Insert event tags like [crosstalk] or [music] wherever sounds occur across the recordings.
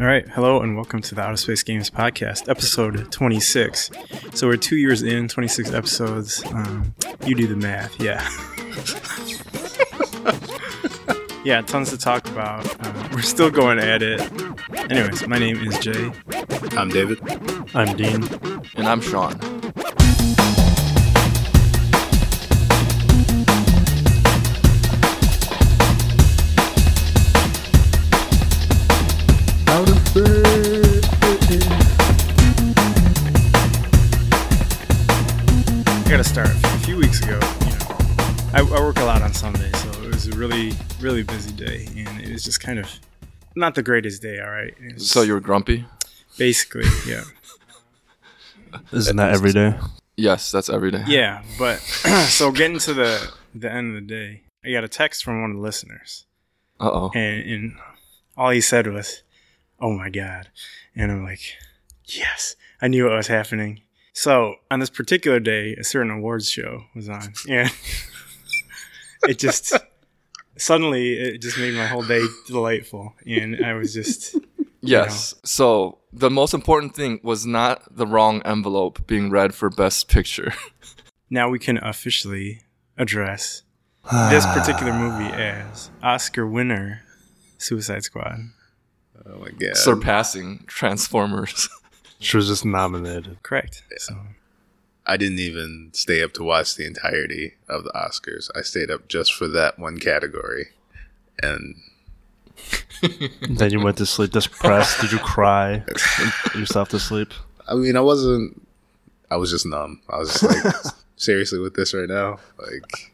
All right, hello and welcome to the Outer Space Games Podcast, episode 26. So we're two years in, 26 episodes. Um, you do the math, yeah. [laughs] yeah, tons to talk about. Uh, we're still going at it. Anyways, my name is Jay. I'm David. I'm Dean. And I'm Sean. I, I work a lot on Sunday, so it was a really, really busy day, and it was just kind of not the greatest day. All right. Was So you were grumpy? basically, yeah, [laughs] Isn't that every day? Yes, that's every day. yeah. But [clears throat] so getting to the the end of the day, I got a text from one of the listeners, Uh oh. and, and all he said was, "Oh my god," and I'm like, "Yes, I knew what was happening." So on this particular day, a certain awards show was on, and [laughs] it just suddenly it just made my whole day delightful, and I was just Yes. So the most important thing was not the wrong envelope being read for best picture. [laughs] now we can officially address [sighs] this particular movie as Oscar winner, Suicide Squad. Oh my god. Surpassing Transformers. She was just nominated. Correct. So I didn't even stay up to watch the entirety of the Oscars. I stayed up just for that one category. And [laughs] then you went to sleep depressed. Did you cry yourself to sleep? I mean, I wasn't I was just numb. I was just like [laughs] seriously with this right now. Like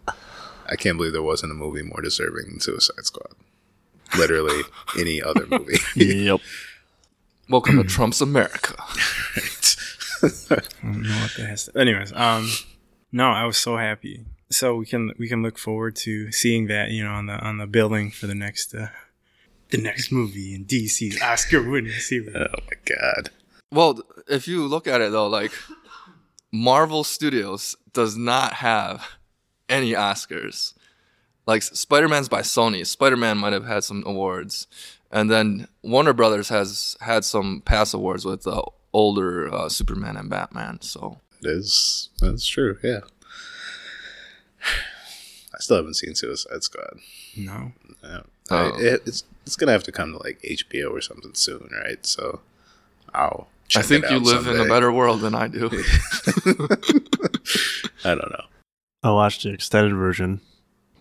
I can't believe there wasn't a movie more deserving than Suicide Squad. Literally any other movie. [laughs] yep. Welcome to Trump's America. I don't know what that has. To, anyways, um, no, I was so happy. So we can we can look forward to seeing that you know on the on the building for the next uh, the next movie in DC's Oscar winning series. oh my god. Well, if you look at it though, like Marvel Studios does not have any Oscars. Like Spider Man's by Sony. Spider Man might have had some awards, and then Warner Brothers has had some past awards with the older uh, Superman and Batman. So It is that's true, yeah. I still haven't seen Suicide Squad. No, Yeah. Oh. I, it, it's it's gonna have to come to like HBO or something soon, right? So I'll. I think it you out live in a better world than I do. [laughs] [laughs] I don't know. I watched the extended version.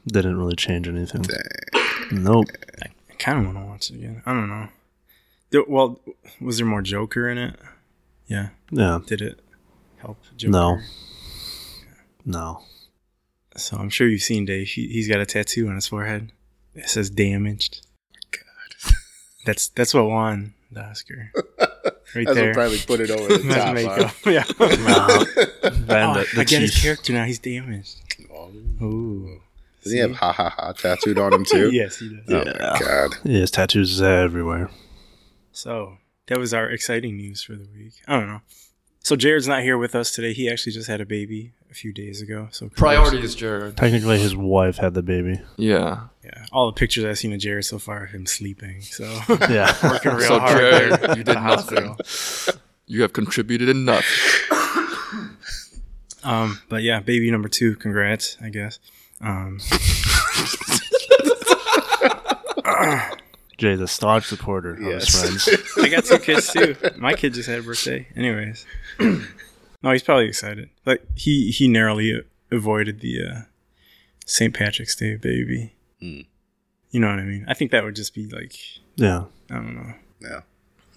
Didn't really change anything. Dang. Nope. I kind of want to watch it again. I don't know. There, well, was there more Joker in it? Yeah. Yeah. Did it help? Joker? No. No. So I'm sure you've seen Dave. He, he's got a tattoo on his forehead. It says "damaged." God. That's that's what won the Oscar. [laughs] Right That's there. what probably put it over the [laughs] top. makeup. huh? Yeah. [laughs] No. Oh, then Oh, the, the I get his character now. He's damaged. Oh. Ooh. Does he have ha ha ha tattooed on him too? yes, he does. Oh Yeah. my god. Yeah, his tattoos everywhere. So that was our exciting news for the week. I don't know. So Jared's not here with us today. He actually just had a baby a few days ago. So Priorities, Jared. Technically, his wife had the baby. Yeah. Yeah. All the pictures I've seen of Jared so far are him sleeping. So Yeah. [laughs] working real So hard Jared, there you did hospital. nothing. You have contributed enough. [laughs] Um, but yeah, baby number two. Congrats, I guess. Um, [laughs] [clears throat] Jay's a staunch supporter of his Yes. friends. [laughs] I got two kids too. My kid just had a birthday. Anyways, [clears throat] no, he's probably excited. Like he he narrowly avoided the uh, St. Patrick's Day baby. Hmm. You know what I mean? I think that would just be like Yeah. I don't know. Yeah.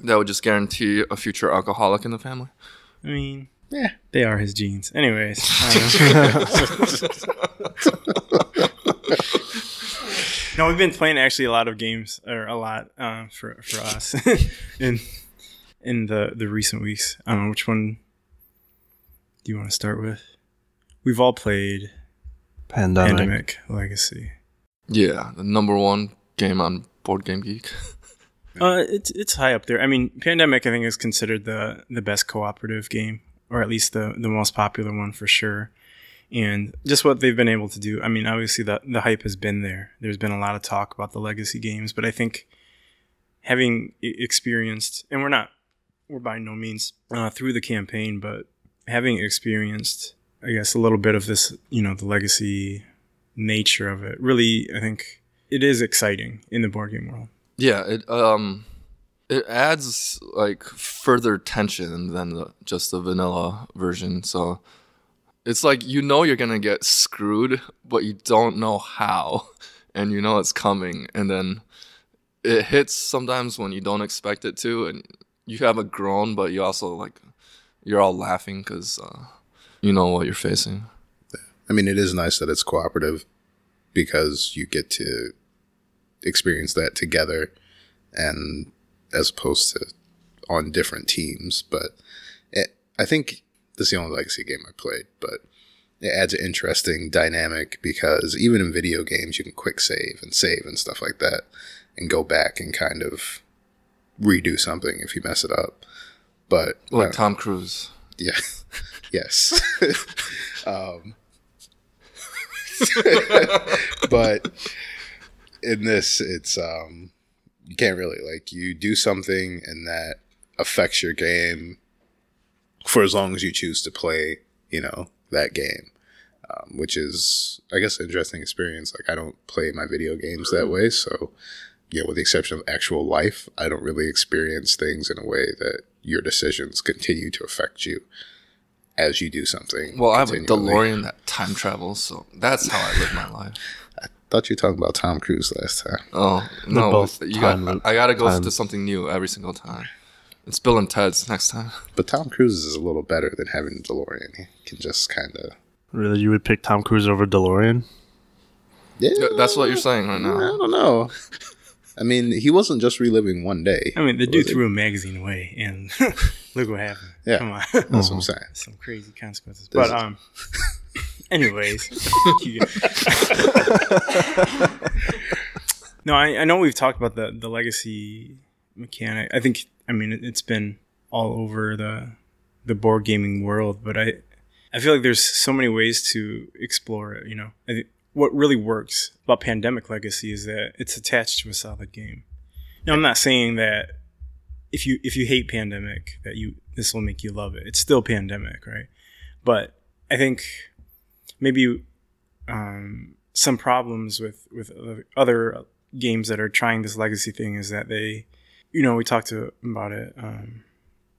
That would just guarantee a future alcoholic in the family. I mean, Yeah. they are his genes. Anyways. [laughs] [laughs] no, we've been playing actually a lot of games, or a lot uh, for for us [laughs] in in the the recent weeks. I don't know which one do you want to start with. We've all played Pandemic. Pandemic Legacy. Yeah, the number one game on Board Game Geek. [laughs] Uh, it's it's high up there. I mean, Pandemic I think is considered the the best cooperative game, or at least the the most popular one for sure. And just what they've been able to do. I mean, obviously the the hype has been there. There's been a lot of talk about the legacy games, but I think having experienced, and we're not, we're by no means uh, through the campaign, but having experienced, I guess, a little bit of this, you know, the legacy nature of it, really, I think it is exciting in the board game world. Yeah, it um it adds like further tension than the, just the vanilla version. So it's like you know you're gonna get screwed, but you don't know how, and you know it's coming, and then it hits sometimes when you don't expect it to, and you have a groan, but you also like you're all laughing because uh, you know what you're facing. I mean, it is nice that it's cooperative because you get to experience that together and as opposed to on different teams. But I think this is the only legacy game I played, but it adds an interesting dynamic because even in video games, you can quick save and save and stuff like that and go back and kind of redo something if you mess it up. But Like uh, Tom Cruise. yeah. [laughs] yes. [laughs] um, [laughs] but in this, it's um, you can't really like you do something and that affects your game for as long as you choose to play. You know that game, um, which is I guess an interesting experience. Like I don't play my video games that way, so you know, with the exception of actual life, I don't really experience things in a way that your decisions continue to affect you as you do something. Well, I have a continually. DeLorean that time travels, so that's how I live my [laughs] life. I thought you were talking about Tom Cruise last time. Oh no! both you got, loop- I gotta go time- to something new every single time. It's Bill and Ted's next time. But Tom Cruise is a little better than having a DeLorean. He can just kind of. Really, you would pick Tom Cruise over DeLorean? Yeah, That's what you're saying right now. I don't know. I mean, he wasn't just reliving one day. I mean, the dude Was it? threw a magazine away, and [laughs] look what happened. Yeah. Come on, That's what I'm saying. some crazy consequences. This But is- um, [laughs] anyways, [laughs] no, I, I know we've talked about the the legacy mechanic. I think I mean it, it's been all over the the board gaming world, but I I feel like there's so many ways to explore it. You know, I what really works about Pandemic Legacy is that it's attached to a solid game. Now, I'm not saying that if you if you hate Pandemic that you this will make you love it. It's still Pandemic, right? But I think maybe um, some problems with with other games that are trying this legacy thing is that they, you know, we talked to, about it um,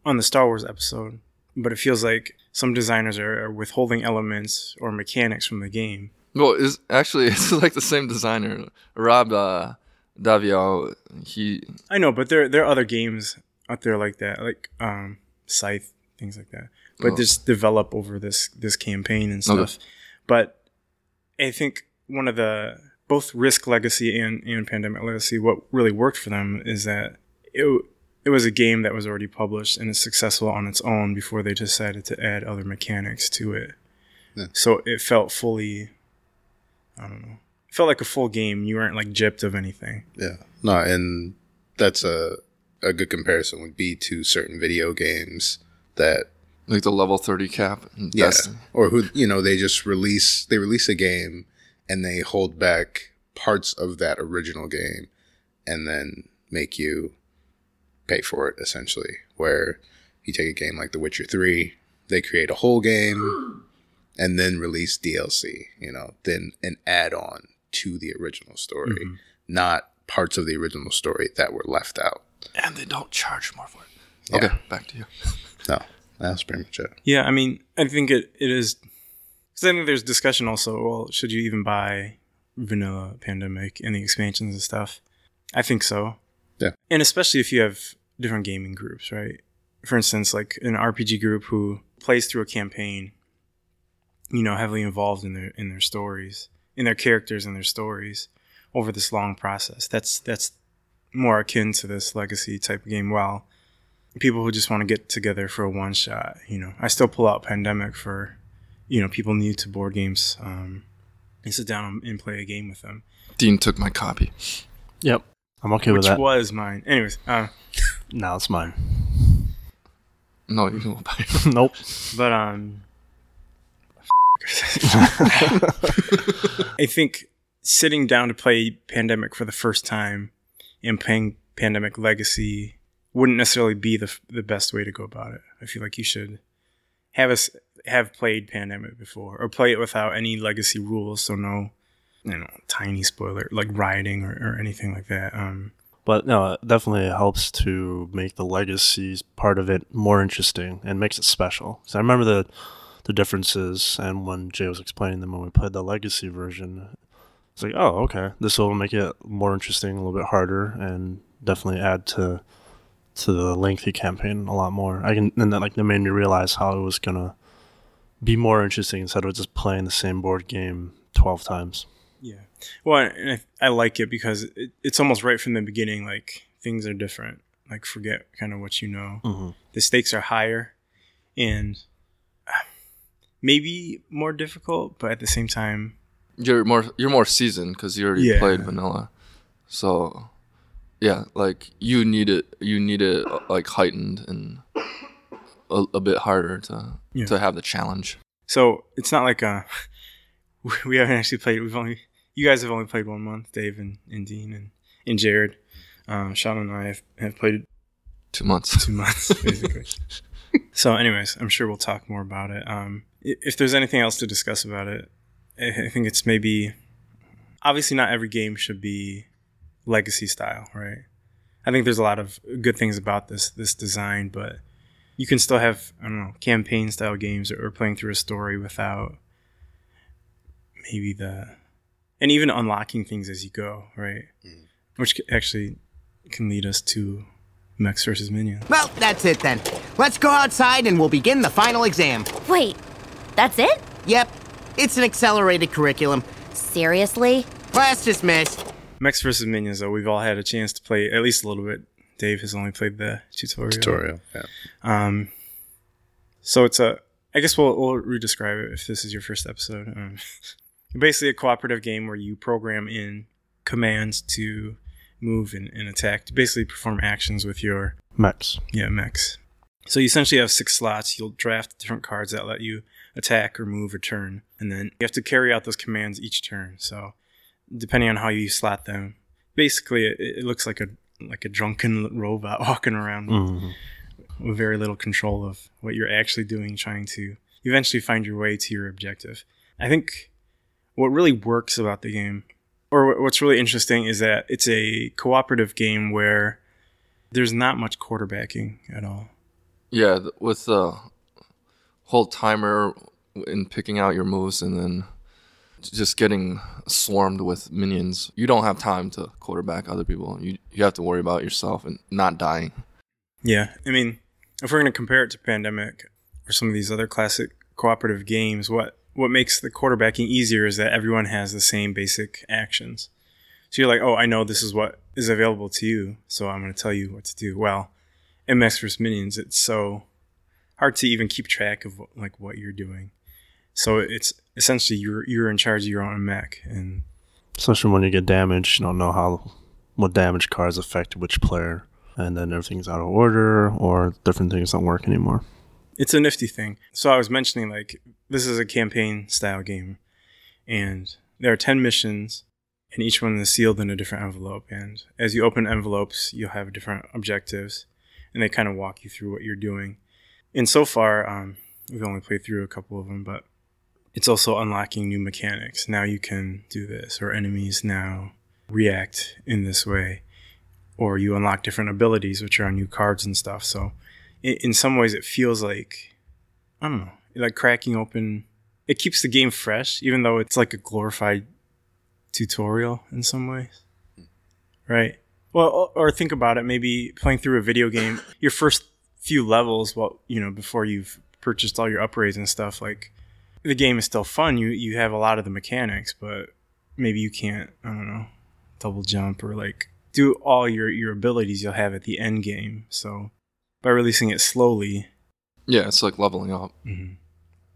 on the Star Wars episode, but it feels like some designers are, are withholding elements or mechanics from the game. Well, is actually [laughs] it's like the same designer, Rob uh, Daviau. He I know, but there there are other games out there like that, like um, Scythe, things like that. But Oh. just develop over this this campaign and Okay. stuff. But I think one of the both Risk Legacy and, and Pandemic Legacy, what really worked for them is that it it was a game that was already published and is successful on its own before they decided to add other mechanics to it. Yeah. So it felt fully, I don't know, it felt like a full game. You weren't like gypped of anything. Yeah. No, and that's a a good comparison would be to certain video games that like the level thirty cap. in yeah, or who you know they just release they release a game and they hold back parts of that original game and then make you pay for it essentially where you take a game like The Witcher 3 they create a whole game and then release DLC you know then an add-on to the original story Mhm. not parts of the original story that were left out and they don't charge more for it. Yeah. Okay, back to you. no that's pretty much it Yeah, I mean, I think it, it is. Because I think there's discussion also. Well, should you even buy vanilla pandemic and the expansions and stuff? I think so. Yeah. And especially if you have different gaming groups, right? For instance, like an RPG group who plays through a campaign, you know, heavily involved in their in their stories, in their characters and their stories over this long process. That's that's more akin to this legacy type of game. While people who just want to get together for a one shot. You know, I still pull out Pandemic for, you know, people new to board games. Um, and sit down and play a game with them, Dean took my copy. Yep. I'm okay with that. which was mine. Anyways, uh, now it's mine. No, you can go buy it. [laughs] nope. but um, [laughs] I think sitting down to play Pandemic for the first time and playing Pandemic Legacy wouldn't necessarily be the the best way to go about it. I feel like you should have us have played Pandemic before, or play it without any legacy rules, so no, you know, tiny spoiler like rioting or, or anything like that. Um, But no, it definitely helps to make the legacies part of it more interesting and makes it special. So I remember the the differences, and when Jay was explaining them when we played the legacy version, it's like, oh, okay, this will make it more interesting, a little bit harder, and definitely add to to the lengthy campaign a lot more. I can and that like that made me realize how it was gonna be more interesting instead of just playing the same board game twelve times. Well, and I, I like it because it, it's almost right from the beginning. Like things are different. Like forget kind of what you know. Mm-hmm. The stakes are higher, and uh, maybe more difficult, but at the same time, You're more you're more seasoned because you already Yeah. played vanilla, so yeah, like you need it you need it uh, like heightened and a, a bit harder to Yeah. to have the challenge. so it's not like uh [laughs] we haven't actually played. We've only you guys have only played one month, Dave and, and Dean and and Jared. Um, Sean and I have, have played Two months. two months basically. [laughs] so, anyways, I'm sure we'll talk more about it. Um, if there's anything else to discuss about it, I think it's maybe obviously not every game should be legacy style, right? I think there's a lot of good things about this this design, but you can still have I don't know campaign style games or, or playing through a story without maybe the and even unlocking things as you go, right? Which actually can lead us to Mechs versus Minion. Well, that's it then. Let's go outside and we'll begin the final exam. Wait, that's it? Yep, it's an accelerated curriculum. Seriously? Class dismissed. Mechs versus Minions, though, we've all had a chance to play at least a little bit. Dave has only played the tutorial. Tutorial. Yeah. Um, so it's a. I guess we'll, we'll redescribe it if this is your first episode. Um, [laughs] basically, a cooperative game where you program in commands to move and, and attack, to basically perform actions with your Mechs. yeah mechs. So you essentially have six slots. You'll draft different cards that let you attack or move or turn, and then you have to carry out those commands each turn. So depending on how you slot them, basically it, it looks like a like a drunken robot [laughs] walking around Mhm. with very little control of what you're actually doing, trying to eventually find your way to your objective. I think what really works about the game, or what's really interesting, is that it's a cooperative game where there's not much quarterbacking at all. Yeah, with the whole timer in picking out your moves and then just getting swarmed with minions, you don't have time to quarterback other people. You you have to worry about yourself and not dying. Yeah, I mean, if we're going to compare it to Pandemic or some of these other classic cooperative games, what what makes the quarterbacking easier is that everyone has the same basic actions. So you're like, oh, I know this is what is available to you, so I'm going to tell you what to do. Well, in Mechs vs Minions, it's so hard to even keep track of what, like what you're doing. So it's essentially you're you're in charge of your own mech, and Especially when you get damaged, you don't know how what damage cards affect which player, and then everything's out of order or different things don't work anymore. It's a nifty thing. So I was mentioning like this is a campaign style game, and there are ten missions, and each one is sealed in a different envelope. And as you open envelopes, you'll have different objectives, and they kind of walk you through what you're doing. And so far, um, we've only played through a couple of them, but it's also unlocking new mechanics. Now you can do this, or enemies now react in this way, or you unlock different abilities, which are on new cards and stuff. So in, in some ways it feels like I don't know, like cracking open. It keeps the game fresh, even though it's like a glorified tutorial in some ways, right? Well, or, or think about it. Maybe playing through a video game, [laughs] your first few levels, well, you know, before you've purchased all your upgrades and stuff, like the game is still fun. You you have a lot of the mechanics, but maybe you can't. I don't know, double jump or like do all your your abilities you'll have at the end game. So by releasing it slowly. Yeah, it's like leveling up.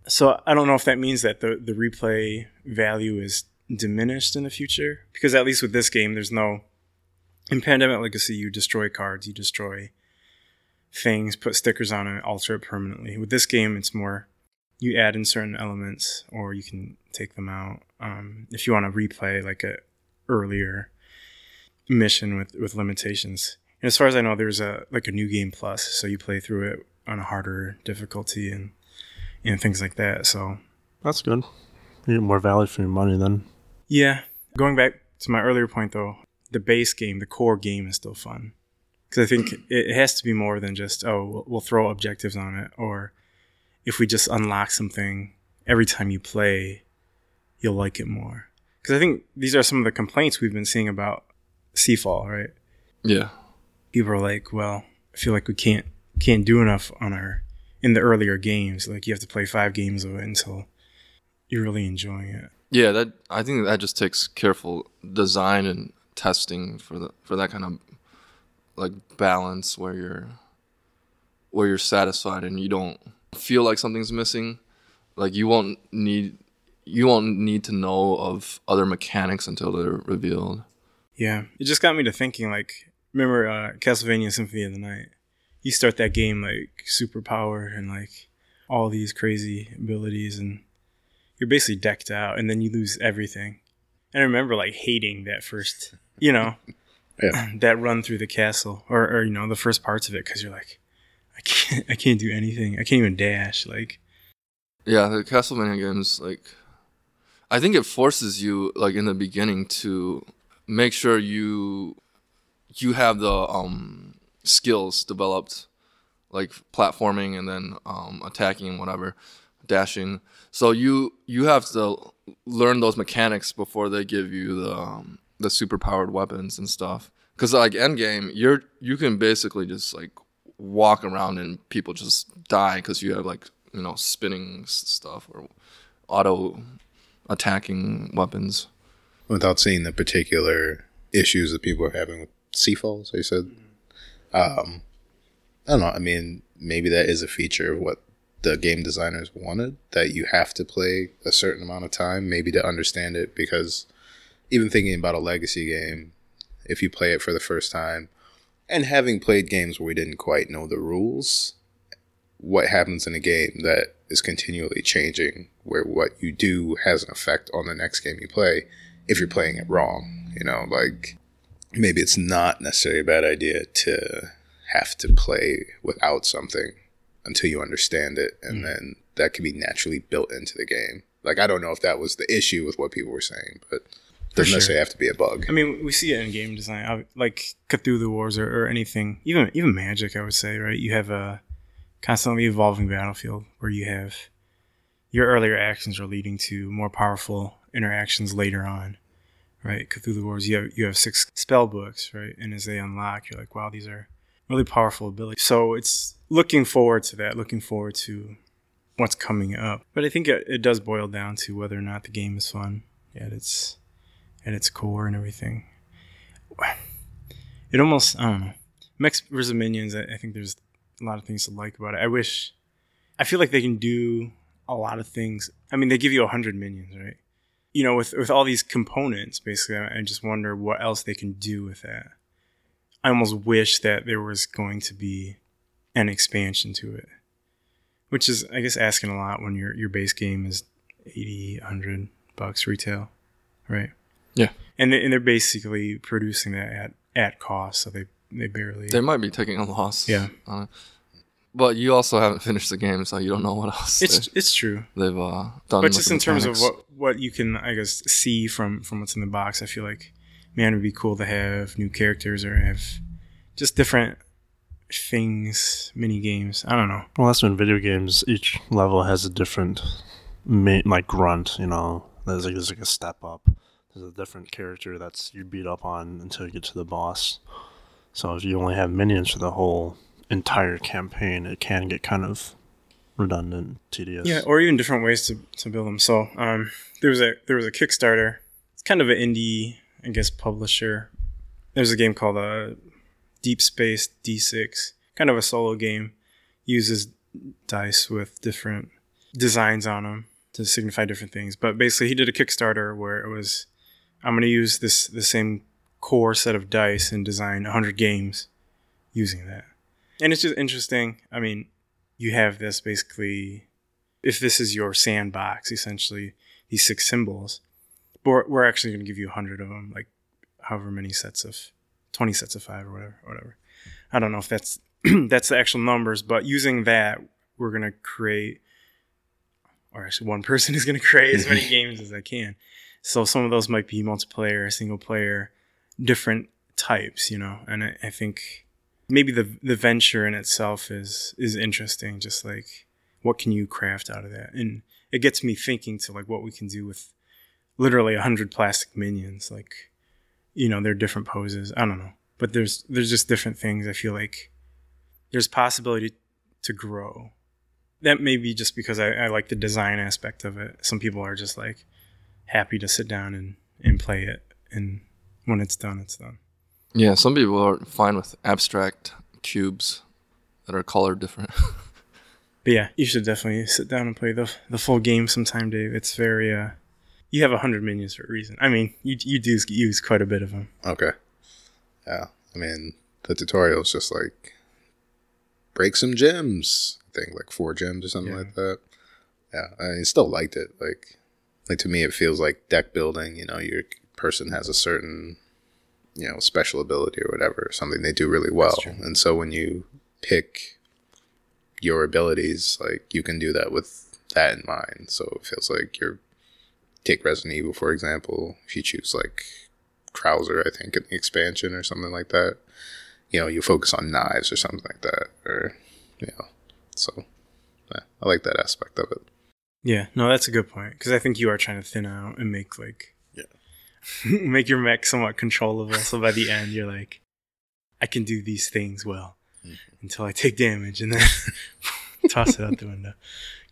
So I don't know if that means that the the replay value is diminished in the future because at least with this game, there's no in Pandemic Legacy you destroy cards, you destroy things, put stickers on it, alter it permanently. With this game, it's more you add in certain elements or you can take them out. Um, if you want to replay like a earlier mission with with limitations, And as far as I know, there's a like a new game plus, so you play through it on a harder difficulty and and things like that. So That's good. You get more value for your money then. yeah, going back to my earlier point though, the base game, the core game, is still fun because I think it it has to be more than just oh we'll, we'll throw objectives on it, or if we just unlock something every time you play, you'll like it more. Because I think these are some of the complaints we've been seeing about Seafall, right? Yeah. People are like, well, I feel like we can't can't do enough on our in the earlier games. Like you have to play five games of it until you're really enjoying it. Yeah, that I think that just takes careful design and testing for the for that kind of like balance where you're where you're satisfied and you don't feel like something's missing. Like you won't need you won't need to know of other mechanics until they're revealed. Yeah, it just got me to thinking. Like, remember uh, Castlevania Symphony of the Night? You start that game like super power and like all these crazy abilities, and you're basically decked out, and then you lose everything. And I remember like hating that first, you know, [laughs] Yeah. [clears throat] that run through the castle, or, or you know, the first parts of it, because you're like, I can't, I can't do anything. I can't even dash. Like, Yeah, the Castlevania games like I think it forces you like in the beginning to make sure you you have the um skills developed like platforming and then um attacking and whatever dashing. So you you have to learn those mechanics before they give you the um, the super powered weapons and stuff. Cuz like endgame you're you can basically just like walk around and people just die cuz you have like you know spinning stuff or auto attacking weapons. Without seeing the particular issues that people are having with Seafall, so you said. Um, I don't know. I mean, maybe that is a feature of what the game designers wanted that you have to play a certain amount of time, maybe to understand it. Because even thinking about a legacy game, if you play it for the first time, and having played games where we didn't quite know the rules, what happens in a game that is continually changing, where what you do has an effect on the next game you play if you're playing it wrong. You know, like maybe it's not necessarily a bad idea to have to play without something until you understand it, and mm. then that can be naturally built into the game. Like I don't know if that was the issue with what people were saying, but doesn't sure. necessarily have to be a bug. I mean, we see it in game design, like Cthulhu Wars or, or anything, even even Magic. I would say, right? You have a constantly evolving battlefield where you have your earlier actions are leading to more powerful interactions later on, right? Cthulhu Wars, you have you have six spell books, right? And as they unlock, you're like, wow, these are really powerful abilities. So it's looking forward to that, looking forward to what's coming up. But I think it, it does boil down to whether or not the game is fun at its at its core and everything. [sighs] It almost I don't know. Mechs versus Minions. I, I think there's a lot of things to like about it. I wish. I feel like they can do a lot of things. I mean, they give you hundred minions, right? You know, with with all these components, basically. I, just wonder what else they can do with that. I almost wish that there was going to be an expansion to it, which is, I guess, asking a lot when your your base game is 80, 100 bucks retail, right? Yeah. And they, and they're basically producing that at at cost, so they they barely. they might be taking a loss Yeah. on it. but you also haven't finished the game so you don't know what else it's it's true, they've uh, done but just in terms of what what you can, I guess, see from from what's in the box, I feel like, man, it'd be cool to have new characters or have just different things, mini games. I don't know. Well, that's when video games each level has a different ma- like grunt. You know, there's like there's like a step up. There's a different character that's you beat up on until you get to the boss. So if you only have minions for the whole entire campaign, it can get kind of redundant, tedious. Yeah, or even different ways to, to build them. So um, there was a there was a Kickstarter. It's kind of an indie, I guess, publisher. There's a game called uh, Deep Space D6, kind of a solo game. Uses dice with different designs on them to signify different things. But basically, he did a Kickstarter where it was, I'm going to use this the same core set of dice and design 100 games using that. And it's just interesting. I mean, you have this basically if this is your sandbox essentially these six symbols but we're, actually going to give you 100 of them like however many sets of 20 sets of five or whatever whatever I don't know if that's [clears throat] that's the actual numbers, but using that, we're gonna create, or actually, one [laughs] person is gonna create as many [laughs] games as I can. So some of those might be multiplayer, single player, different types, you know. And I, I think maybe the the venture in itself is is interesting. Just like what can you craft out of that, and it gets me thinking to like what we can do with literally a hundred plastic minions. Like, you know, they're different poses. I don't know, but there's there's just different things. I feel like there's possibility to grow. That may be just because I, I like the design aspect of it. Some people are just like happy to sit down and, and play it and when it's done it's done. Yeah, some people are fine with abstract cubes that are colored different. [laughs] But yeah, you should definitely sit down and play the the full game sometime, Dave. It's very uh you have a hundred minions for a reason. I mean, you you do use quite a bit of them. Okay. Yeah. I mean, the tutorial is just like break some gems. I think like four gems or something Yeah. like that. Yeah. I still liked it. Like, like to me, it feels like deck building. You know, your person has a certain, you know, special ability or whatever, something they do really well. And so when you pick your abilities, like you can do that with that in mind. So it feels like you're take Resident Evil for example. If you choose like Krauser, I think in the expansion or something like that, you know, you focus on knives or something like that, or you know, so yeah, I like that aspect of it. Yeah, no, that's a good point because I think you are trying to thin out and make like. [laughs] make your mech somewhat controllable. So by the end, you're like, I can do these things well mm-hmm. until I take damage and then [laughs] toss it out the window.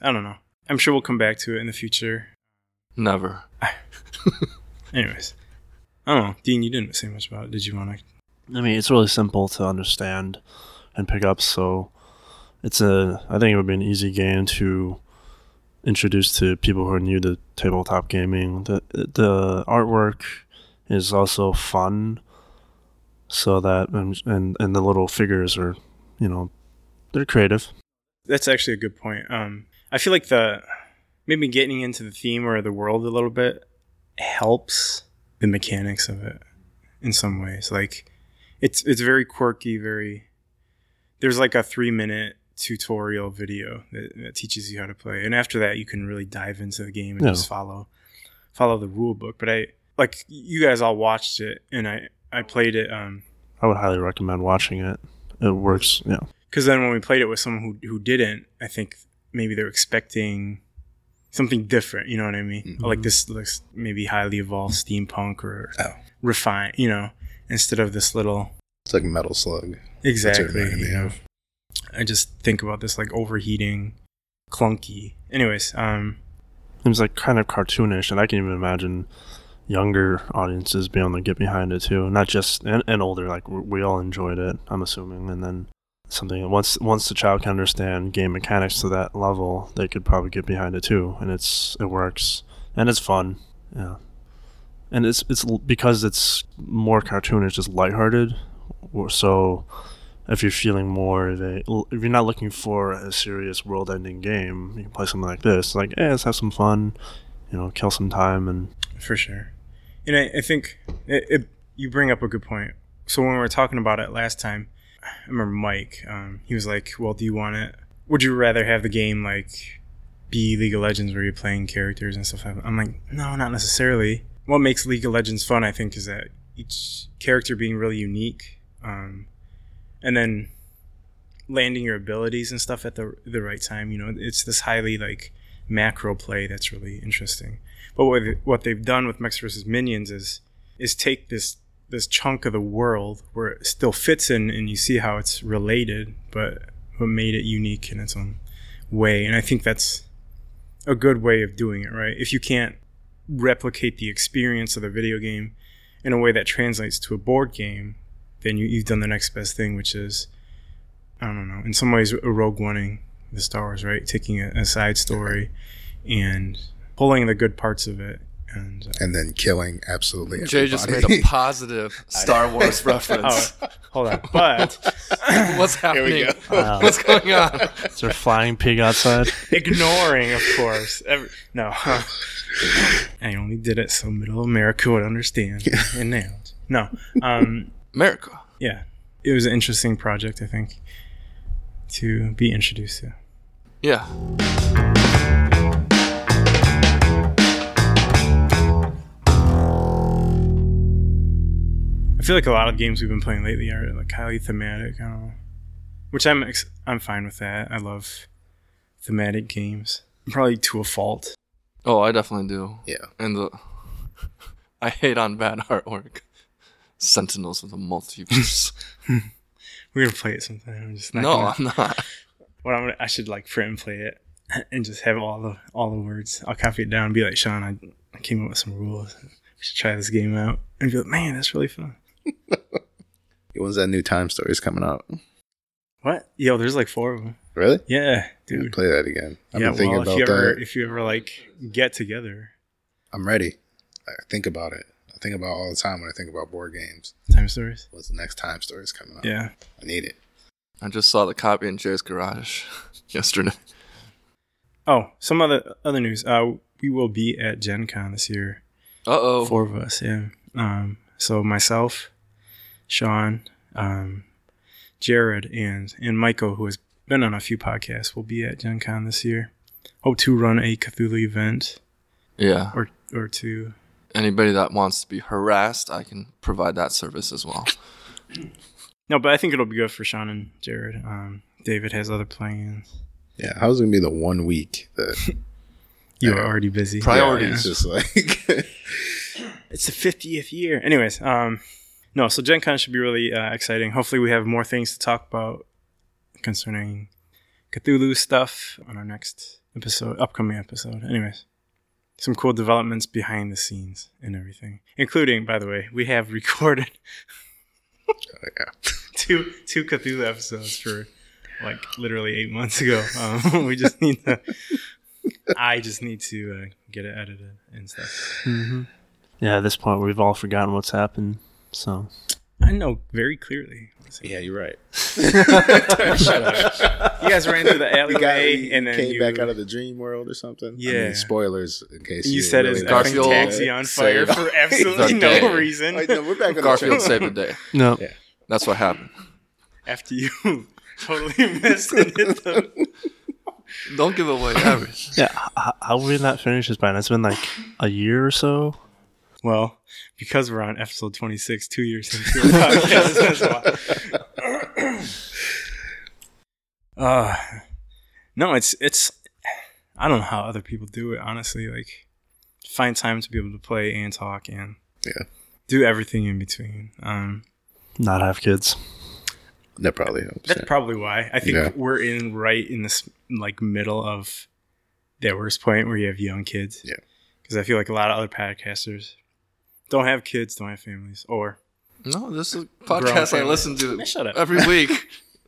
I don't know. I'm sure we'll come back to it in the future. Never. [laughs] Anyways, I don't know. Dean, you didn't say much about it. Did you want to? I mean, it's really simple to understand and pick up. So it's a. I think it would be an easy game to introduce to people who are new to tabletop gaming. The the artwork is also fun, so that and and, and the little figures are, you know, they're creative. That's actually a good point. Um, I feel like the maybe getting into the theme or the world a little bit helps the mechanics of it in some ways. Like it's it's very quirky, very there's like a three minute tutorial video that, that teaches you how to play. And after that you can really dive into the game and Yeah. just follow follow the rule book. But I like you guys all watched it and I I played it um I would highly recommend watching it. It works. Yeah. because then when we played it with someone who who didn't, I think maybe they're expecting something different. You know what I mean? Like this looks maybe highly evolved steampunk or Oh. refined. You know, instead of this little It's like Metal Slug. exactly. reminded me You know, of. I just think about this like overheating, clunky. Anyways, um, It was like kind of cartoonish, and I can even imagine younger audiences being able to get behind it too. Not just and, and older, like we all enjoyed it. I'm assuming, and then something once once the child can understand game mechanics to that level, they could probably get behind it too, and it's it works and it's fun. Yeah, and it's it's because it's more cartoonish, just lighthearted. So if you're feeling more of a, if you're not looking for a serious world-ending game, you can play something like this. Like, eh, let's have some fun, you know, kill some time, and for sure. And I, I think it, it, you bring up a good point. So when we were talking about it last time, I remember Mike. Um, he was like, "Well, do you want it? Would you rather have the game like be League of Legends where you're playing characters and stuff?" like? I'm like, "No, not necessarily." What makes League of Legends fun, I think, is that each character being really unique, um, and then landing your abilities and stuff at the the right time. You know, it's this highly like macro play that's really interesting. But what what they've done with Mechs vs Minions is is take this this chunk of the world where it still fits in, and you see how it's related, but what made it unique in its own way. And I think that's a good way of doing it, right? If you can't replicate the experience of the video game in a way that translates to a board game, then you, you've done the next best thing, which is I don't know, in some ways, a Rogue Oneing the Star Wars, right? Taking a, a side story and pulling the good parts of it. And uh, and then killing absolutely Jay just made a [laughs] positive Star Wars [laughs] reference. oh, hold on, but [laughs] What's happening? go. Wow. What's going on? is there a flying pig outside? ignoring, of course. Every, no, I only did it so Middle America would understand and nailed. No, um, America. yeah, it was an interesting project, I think, to be introduced to. Yeah. I feel like a lot of games we've been playing lately are like highly thematic. I don't know, which I'm ex- I'm fine with that. I love thematic games, probably to a fault. Oh, I definitely do. Yeah. And the [laughs] I hate on bad artwork. Sentinels of the Multiverse. [laughs] We're gonna play it sometime. I'm just not no, gonna- I'm not. What I'm gonna, I should like print and play it, [laughs] and just have all the all the words. I'll copy it down and be like, Sean, I, I came up with some rules. We should try this game out. And be like, man, that's really fun. [laughs] When's that new Time Stories coming out? What? Yo, there's like four of them. Really? Yeah, Dude, dude. play that again. I've yeah, been thinking well, if about you ever that. if you ever like get together, I'm ready. I think about it. I think about all the time when I think about board games. time stories. What's the next Time Stories coming out? Yeah. I need it. I just saw the copy in Jay's garage [laughs] yesterday. Oh, some other other news. Uh, we will be at Gen Con this year. Uh oh. Four of us, yeah. Um, so myself, Sean, um, Jared, and and Michael, who has been on a few podcasts, will be at Gen Con this year. Hope to run a Cthulhu event Yeah. or or two. Anybody that wants to be harassed, I can provide that service as well. No, but I think it'll be good for Sean and Jared. Um, David has other plans. Yeah, how's it gonna be the one week that [laughs] You are already busy. Priorities. Yeah, it's just like [laughs] It's the 50th year. Anyways, um, no, so Gen Con should be really uh, exciting. Hopefully, we have more things to talk about concerning Cthulhu stuff on our next episode, upcoming episode. Anyways, some cool developments behind the scenes and everything, including, by the way, we have [laughs] recorded oh, yeah. [laughs] two two Cthulhu episodes for like literally eight months ago. Um, [laughs] we just need to. I just need to uh, get it edited and stuff. Yeah, at this point, we've all forgotten what's happened. So I know very clearly. Yeah, you're right. [laughs] You guys ran through the We got alleyway we and then came you, back out of the dream world or something. I Yeah. mean, spoilers in case you you, set really his not effing Garfield taxi on fire saved- for absolutely The no day. reason. Wait, no, we're back on the Garfield train. saved the day. no, Yeah. That's what happened. After you [laughs] totally missed it. hit the- Don't give away everything. yeah. How, how we not finished this by now? It's been like a year or so. Well, because we're on episode 26, two years into the [laughs] podcast. [laughs] that's why. [clears throat] uh, no, it's, it's, I don't know how other people do it, honestly. Like, find time to be able to play and talk and Yeah. do everything in between. Um, Not have kids. That probably helps. That's yeah. probably why. I think Yeah. we're in right in this like middle of that worst point where you have young kids. Yeah. Because I feel like a lot of other podcasters don't have kids, don't have families, or No, this is a podcast I listen to Man, shut up. every [laughs] week.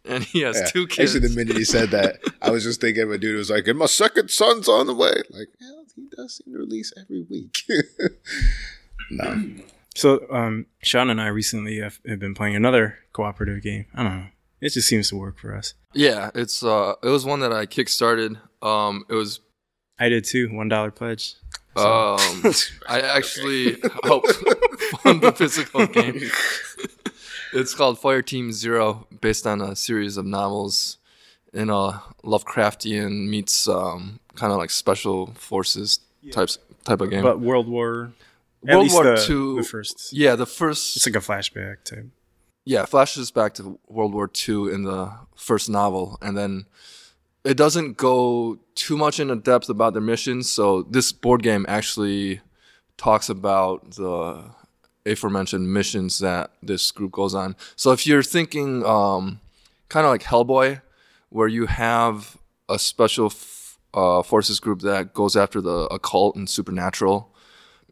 And he has Yeah. two kids. Actually, the minute he said that, I was just thinking of a dude who was like, and my second son's on the way. Like, hell, he does seem to release every week. [laughs] no. so. Um, Sean and I recently have, have been playing another cooperative game. I don't know. It just seems to work for us. Yeah, it's uh it was one that I kickstarted. Um it was I did too. One dollar pledge. Um [laughs] I actually [laughs] helped fund the physical [laughs] game. it's called Fire Team Zero, based on a series of novels in a Lovecraftian meets um kind of like special forces types type of game. But World War. World War the, Two The first. yeah, the first It's like a flashback type. yeah, flashes back to World War Two in the first novel, and then it doesn't go too much into depth about their missions. So this board game actually talks about the aforementioned missions that this group goes on. So if you're thinking um, kind of like Hellboy, where you have a special f- uh, forces group that goes after the occult and supernatural,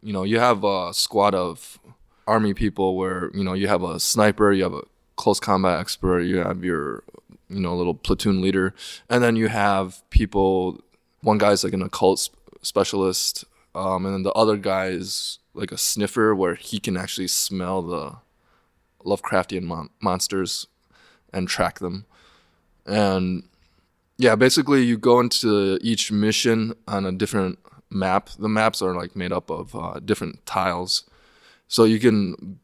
you know, you have a squad of army people where you know you have a sniper, you have a close combat expert, you have your you know a little platoon leader, and then you have people. One guy's like an occult sp- specialist, um, and then the other guy is like a sniffer where he can actually smell the Lovecraftian mon- monsters and track them. And yeah, basically you go into each mission on a different map. The maps are like made up of uh, different tiles so you can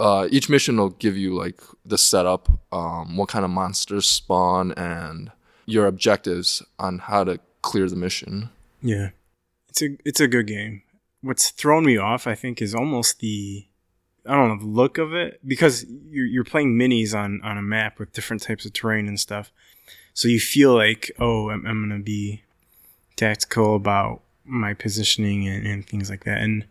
uh, each mission will give you like the setup, um, what kind of monsters spawn, and your objectives on how to clear the mission. Yeah, it's a it's a good game. What's thrown me off, I think, is almost the I don't know the look of it because you're you're playing minis on on a map with different types of terrain and stuff. So you feel like, oh, I'm, I'm gonna be tactical about my positioning and, and things like that. And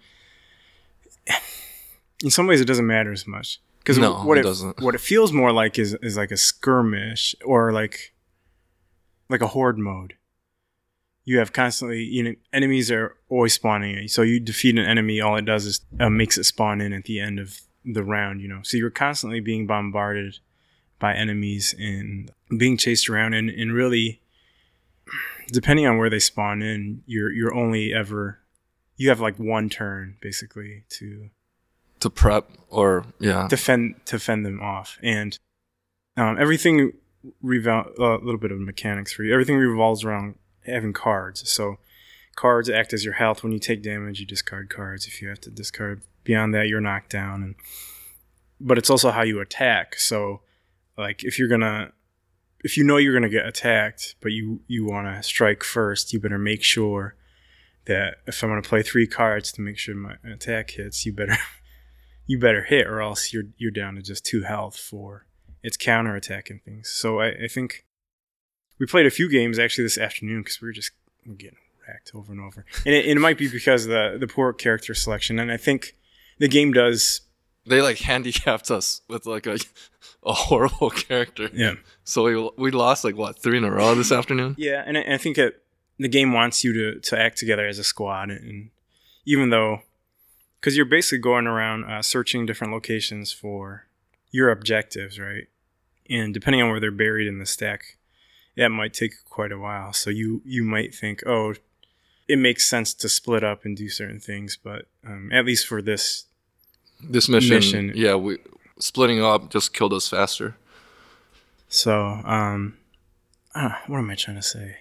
in some ways, it doesn't matter as much because No, what it it, doesn't. what it feels more like is is like a skirmish or like like a horde mode. You have constantly, you know, enemies are always spawning. in. So you defeat an enemy, all it does is uh, makes it spawn in at the end of the round. You know, so you're constantly being bombarded by enemies and being chased around, and, and really, depending on where they spawn in, you're you're only ever you have like one turn basically to To prep or yeah, defend to fend them off, and um, everything revol- a little bit of mechanics for you. Everything revolves around having cards. So cards act as your health. When you take damage, you discard cards. If you have to discard beyond that, you're knocked down. And but it's also how you attack. So like if you're gonna if you know you're gonna get attacked, but you you want to strike first, you better make sure that if I'm gonna play three cards to make sure my attack hits, you better [laughs] you better hit, or else you're you're down to just two health for its counter attack and things. So I, I think we played a few games actually this afternoon because we were just we're getting wrecked over and over, and it, it might be because of the the poor character selection, and I think the game does they like handicapped us with like a [laughs] a horrible character. yeah So we we lost like what three in a row this afternoon. [laughs] yeah, and I, I think it the game wants you to to act together as a squad, and even though because you're basically going around uh, searching different locations for your objectives, right? And depending on where they're buried in the stack, that might take quite a while. So you you might think, oh, it makes sense to split up and do certain things, but um, at least for this, This mission, Mission. yeah, we splitting up just killed us faster. so um, ah, what am I trying to say?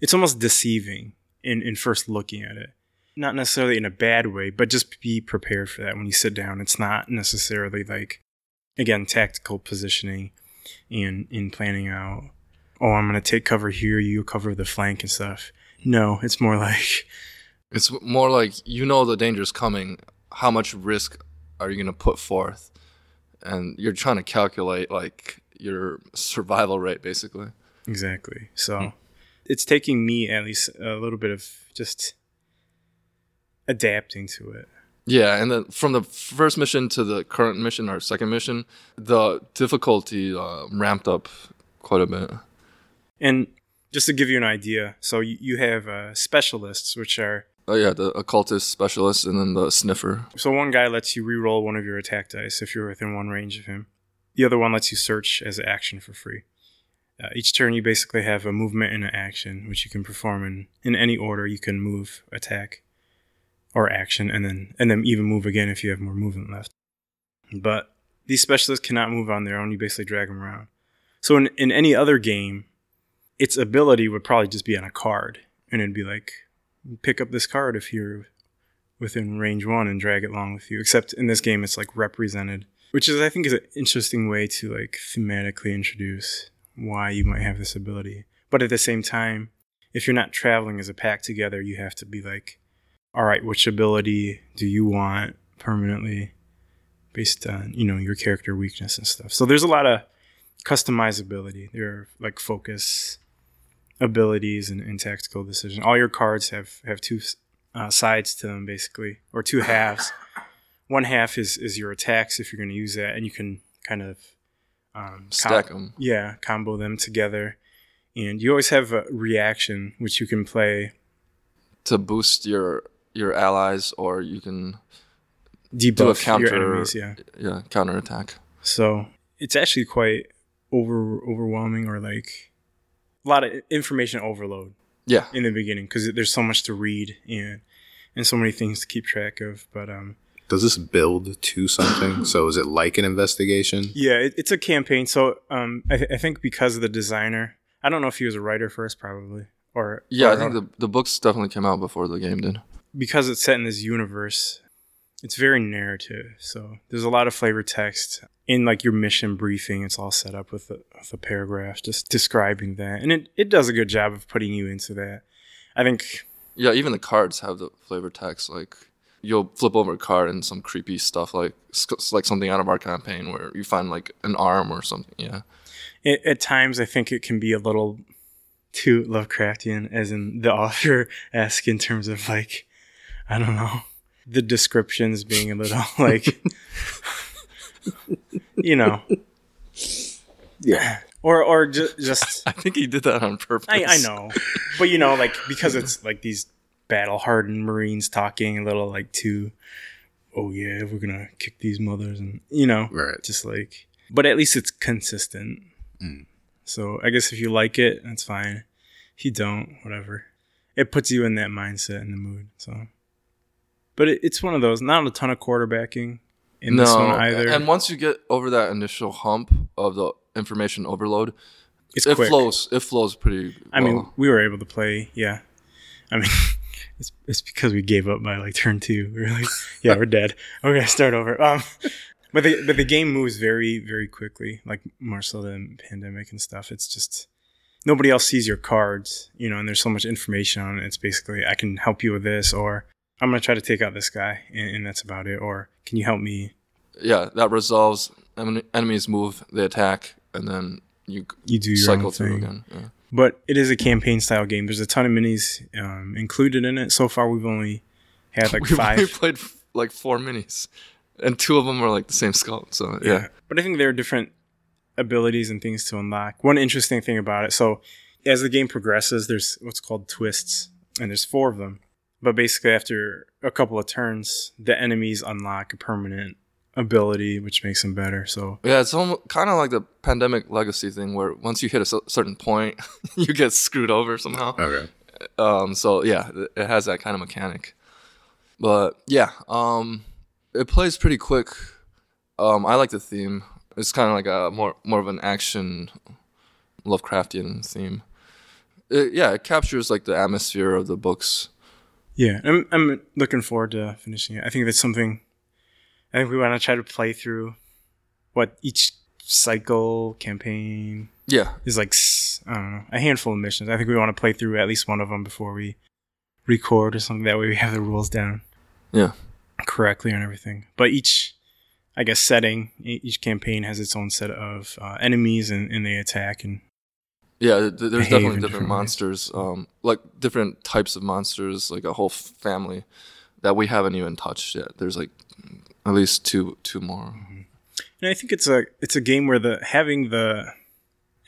It's almost deceiving in in first looking at it. Not necessarily in a bad way, but just be prepared for that when you sit down. It's not necessarily like, again, tactical positioning and in planning out. Oh, I'm gonna take cover here. You cover the flank and stuff. No, it's more [laughs] like It's more like you know the danger is coming. How much risk are you gonna put forth? And you're trying to calculate like your survival rate, basically. Exactly. So hmm. it's taking me at least a little bit of just adapting to it. Yeah, and then from the first mission to the current mission or second mission, the difficulty uh, ramped up quite a bit. And just to give you an idea, so you, you have uh, specialists, which are Oh yeah, the occultist specialist and then the sniffer. so one guy lets you re-roll one of your attack dice if you're within one range of him. The other one lets you search as an action for free. Uh, each turn, you basically have a movement and an action, which you can perform in, in any order. You can move, attack, or action, and then and then even move again if you have more movement left. But these specialists cannot move on their own. You basically drag them around. So in, in any other game, its ability would probably just be on a card, and it'd be like, pick up this card if you're within range one and drag it along with you. Except in this game, it's like represented, which is I think is an interesting way to like thematically introduce why you might have this ability. But at the same time, if you're not traveling as a pack together, you have to be like, all right, which ability do you want permanently based on you know your character weakness and stuff. So there's a lot of customizability. There are like focus abilities and, and tactical decision. All your cards have have two uh, sides to them basically, or two halves. [laughs] One half is is your attacks if you're going to use that, and you can kind of um, Stack 'em. Yeah, combo them together, and you always have a reaction which you can play to boost your your allies, or you can debuff counter- your enemies. Yeah, yeah counterattack. so it's actually quite over overwhelming or like a lot of information overload Yeah, in the beginning because there's so much to read and and so many things to keep track of. But um, Does this build to something? [laughs] so is it like an investigation? yeah, it, it's a campaign. So um, I, th- I think because of the designer, I don't know if he was a writer first, probably, or yeah. or- I think the the books definitely came out before the game did. Because it's set in this universe, it's very narrative. So there's a lot of flavor text in like your mission briefing. It's all set up with a, with a paragraph just describing that, and it it does a good job of putting you into that. I think Yeah, even the cards have the flavor text. Like you'll flip over a card and some creepy stuff, like like something out of our campaign where you find like an arm or something. Yeah, it, at times I think it can be a little too Lovecraftian, as in the [laughs] author esque in terms of like I don't know the descriptions being a little [laughs] like you know Yeah. or or ju- just [laughs] I think he did that on purpose. I, I know but you know like because it's like these battle hardened marines talking a little like too oh yeah we're gonna kick these mothers and you know Right. just like but at least it's consistent Mm. so i guess if you like it that's fine if you don't whatever it puts you in that mindset and the mood so but it, it's one of those not a ton of quarterbacking in this one either And once you get over that initial hump of the information overload, it's it quick. flows. It flows pretty. i mean we were able to play yeah i mean [laughs] it's, it's because we gave up by like turn two we were like [laughs] yeah we're dead we're gonna start over um [laughs] but the but the game moves very very quickly like more so than pandemic and stuff it's just nobody else sees your cards you know and there's so much information on it it's basically i can help you with this or i'm gonna try to take out this guy and, and that's about it or can you help me yeah, that resolves. en- Enemies move, they attack, and then you you do your cycle through thing. again. Yeah. but it is a campaign style game there's a ton of minis um, included in it so far we've only had like [laughs] we, five We've played f- like four minis, and two of them were like the same skull. So yeah, But I think there are different abilities and things to unlock. One interesting thing about it, so as the game progresses, there's what's called twists, and there's four of them. But basically, after a couple of turns, the enemies unlock a permanent ability, which makes them better. So yeah, it's almost kind of like the pandemic legacy thing, where once you hit a certain point, [laughs] you get screwed over somehow. Okay. Um, so yeah, it has that kind of mechanic. But yeah, um, it plays pretty quick. Um, I like the theme. It's kind of like a more more of an action Lovecraftian theme. It, yeah, it captures like the atmosphere of the books. Yeah, I'm I'm looking forward to finishing it. I think that's something. I think we want to try to play through what each cycle campaign Yeah, is like I don't know a handful of missions. I think we want to play through at least one of them before we record or something. That way we have the rules down yeah, correctly and everything. But each, I guess, setting each campaign has its own set of uh, enemies and, and they attack and yeah. th- There's definitely different different monsters, um, like different types of monsters, like a whole family that we haven't even touched yet. There's like at least two two more. And I think it's a it's a game where the having the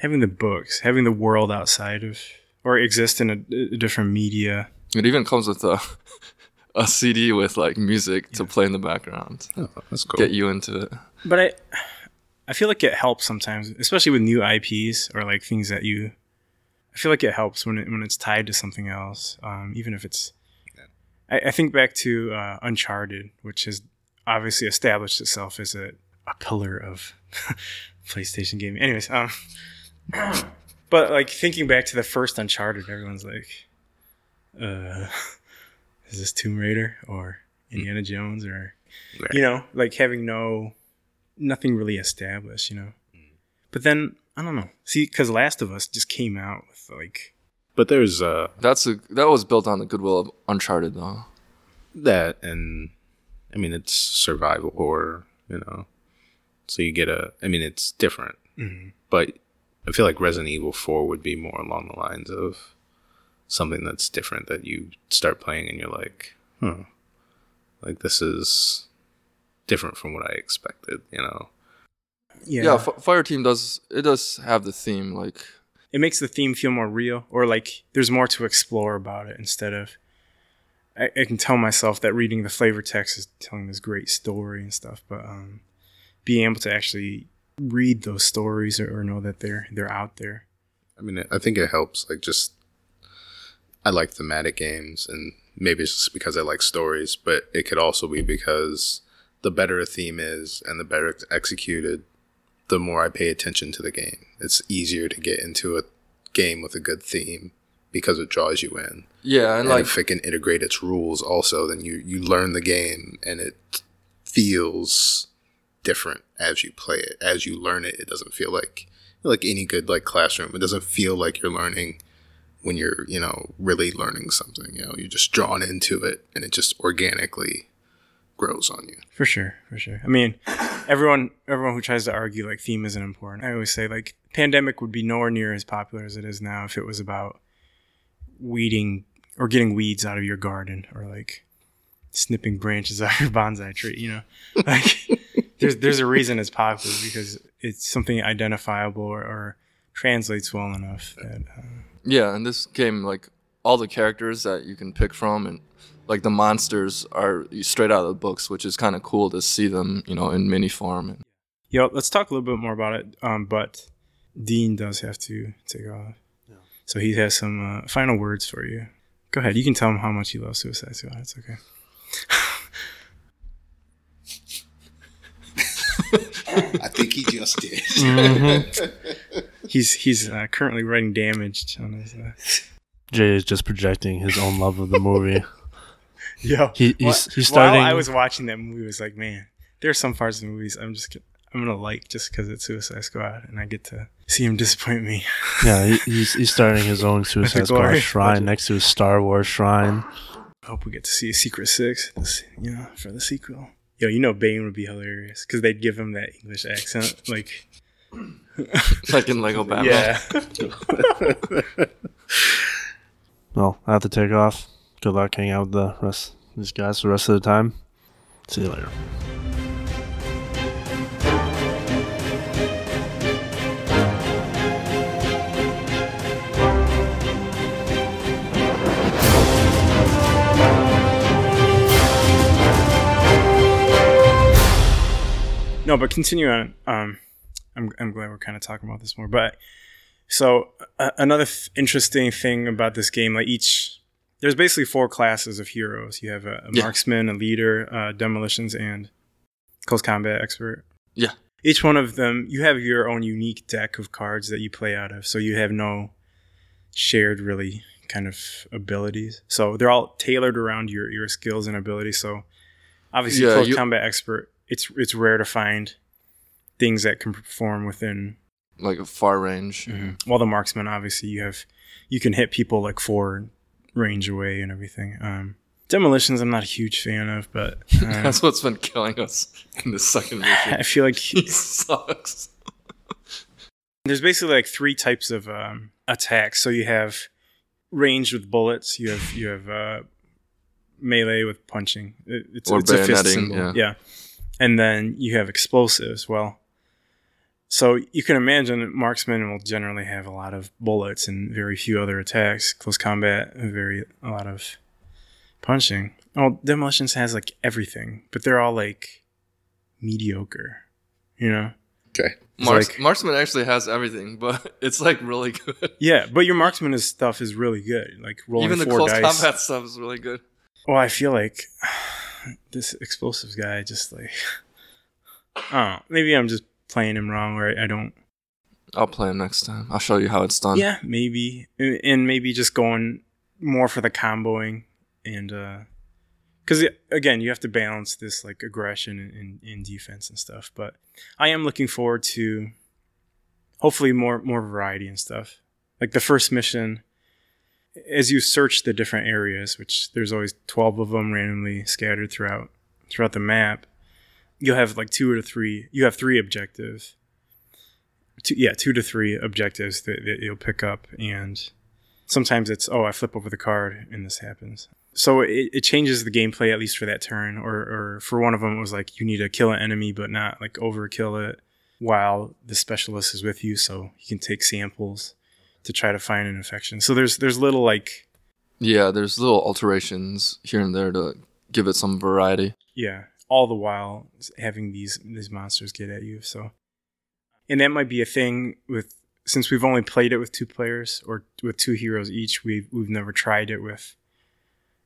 having the books, having the world outside of or exist in a, a different media. It even comes with a [laughs] a CD with like music to play in the background, Oh, that's cool. get you into it. But I I feel like it helps sometimes, especially with new IPs or like things that you. I feel like it helps when it, when it's tied to something else, um, even if it's. I, I think back to uh, Uncharted, which has obviously established itself as a, a pillar of [laughs] PlayStation gaming. Anyways, um, [coughs] but like thinking back to the first Uncharted, everyone's like, uh, [laughs] "Is this Tomb Raider or Indiana Jones or?" You know, like having no, nothing really established, you know. But then I don't know. See, because Last of Us just came out with like, But there's uh That's a that was built on the goodwill of Uncharted though. that and I mean it's survival horror, you know. So you get a I mean it's different. But I feel like Resident Evil 4 would be more along the lines of something that's different that you start playing and you're like, huh. Like this is different from what I expected, you know. yeah, Yeah, F- Fireteam does it does have the theme like it makes the theme feel more real, or like there's more to explore about it instead of. I, I can tell myself that reading the flavor text is telling this great story and stuff, but um, being able to actually read those stories or, or know that they're they're out there. I mean, I think it helps. Like, just I like thematic games, and maybe it's just because I like stories, but it could also be because the better a theme is and the better it's executed, the more I pay attention to the game. It's easier to get into a game with a good theme because it draws you in. Yeah, and And like if it can integrate its rules also, then you you learn the game and it feels different as you play it. As you learn it, it doesn't feel like like any good like classroom. It doesn't feel like you're learning when you're you know really learning something. You know, you're just drawn into it and it just organically grows on you. For sure, for sure. I mean, everyone everyone who tries to argue like theme isn't important. I always say like pandemic would be nowhere near as popular as it is now if it was about weeding or getting weeds out of your garden or like snipping branches [laughs] out of your bonsai tree, you know. [laughs] Like there's there's a reason it's popular because it's something identifiable or, or translates well enough that uh, yeah, and this game like all the characters that you can pick from and like the monsters are straight out of the books, which is kind of cool to see them, you know, in mini form. And Yo, let's talk a little bit more about it. Um, but Dean does have to take off. So he has some uh, final words for you. Go ahead. You can tell him how much you love Suicide Squad. It's okay. [laughs] I think he just did. He's he's uh, currently writing damaged on his. Uh, Jay is just projecting his own love of the movie. [laughs] [laughs] yo, He- he's- wh- he's While starting- I was watching that movie, I was like, man, there's some parts of the movies I'm just gonna- I'm gonna like just because it's Suicide Squad, and I get to see him disappoint me. [laughs] Yeah, he, he's he's starting his own [laughs] Suicide Squad shrine budget. next to his Star Wars shrine. I hope we get to see a Secret Six, this, you know, for the sequel. Yo, you know, Bane would be hilarious because they'd give him that English accent, like, like in Lego Batman. yeah. Well, I have to take off. Good luck hanging out with the rest these guys for the rest of the time. See you later. No, but continue on. Um, I'm I'm glad we're kind of talking about this more. But so uh, another f- interesting thing about this game, like each, there's basically four classes of heroes. You have a, a Yeah. marksman, a leader, uh, demolitions, and close combat expert. Yeah. Each one of them, you have your own unique deck of cards that you play out of. So you have no shared really kind of abilities. So they're all tailored around your your skills and abilities. So obviously, Yeah, close you- combat expert, it's it's rare to find things that can perform within. Like a far range. While the marksman, obviously, you have you can hit people like four range away and everything. Um, demolitions, I'm not a huge fan of, but [laughs] um, That's what's been killing us in the second [laughs] mission. I feel like [laughs] he sucks. there's basically like three types of um, attacks. So you have ranged with bullets. You have you have uh, melee with punching. It- It's, Or it's a fist symbol. yeah. and then you have explosives. Well, so you can imagine that marksmen will generally have a lot of bullets and very few other attacks. Close combat, very a lot of punching. Oh, demolitions has like everything, but they're all like mediocre. You know. Okay. It's Marks- like- Marksman actually has everything, [laughs] but it's like really good. Yeah, but your marksman is stuff is really good. Like rolling Even the four close dice. combat stuff is really good. Well, I feel like [sighs] this explosives guy just like [sighs] oh, maybe I'm just playing him wrong, or I don't. I'll play him next time. I'll show you how it's done. Yeah, maybe, and maybe just going more for the comboing and uh because again, you have to balance this like aggression and, and, and defense and stuff. But I am looking forward to hopefully more more variety and stuff. Like the first mission, as you search the different areas, which there's always twelve of them randomly scattered throughout throughout the map, you'll have like two or three. You have three objectives. Two, yeah, two to three objectives that, that you'll pick up, and sometimes it's oh I flip over the card and this happens. So it, it changes the gameplay at least for that turn, or or for one of them it was like you need to kill an enemy but not like overkill it while the specialist is with you, so you can take samples to try to find an infection. So there's there's little like Yeah, there's little alterations here and there to give it some variety. yeah, all the while having these these monsters get at you. So, and that might be a thing with since we've only played it with two players or with two heroes each. We've we've never tried it with,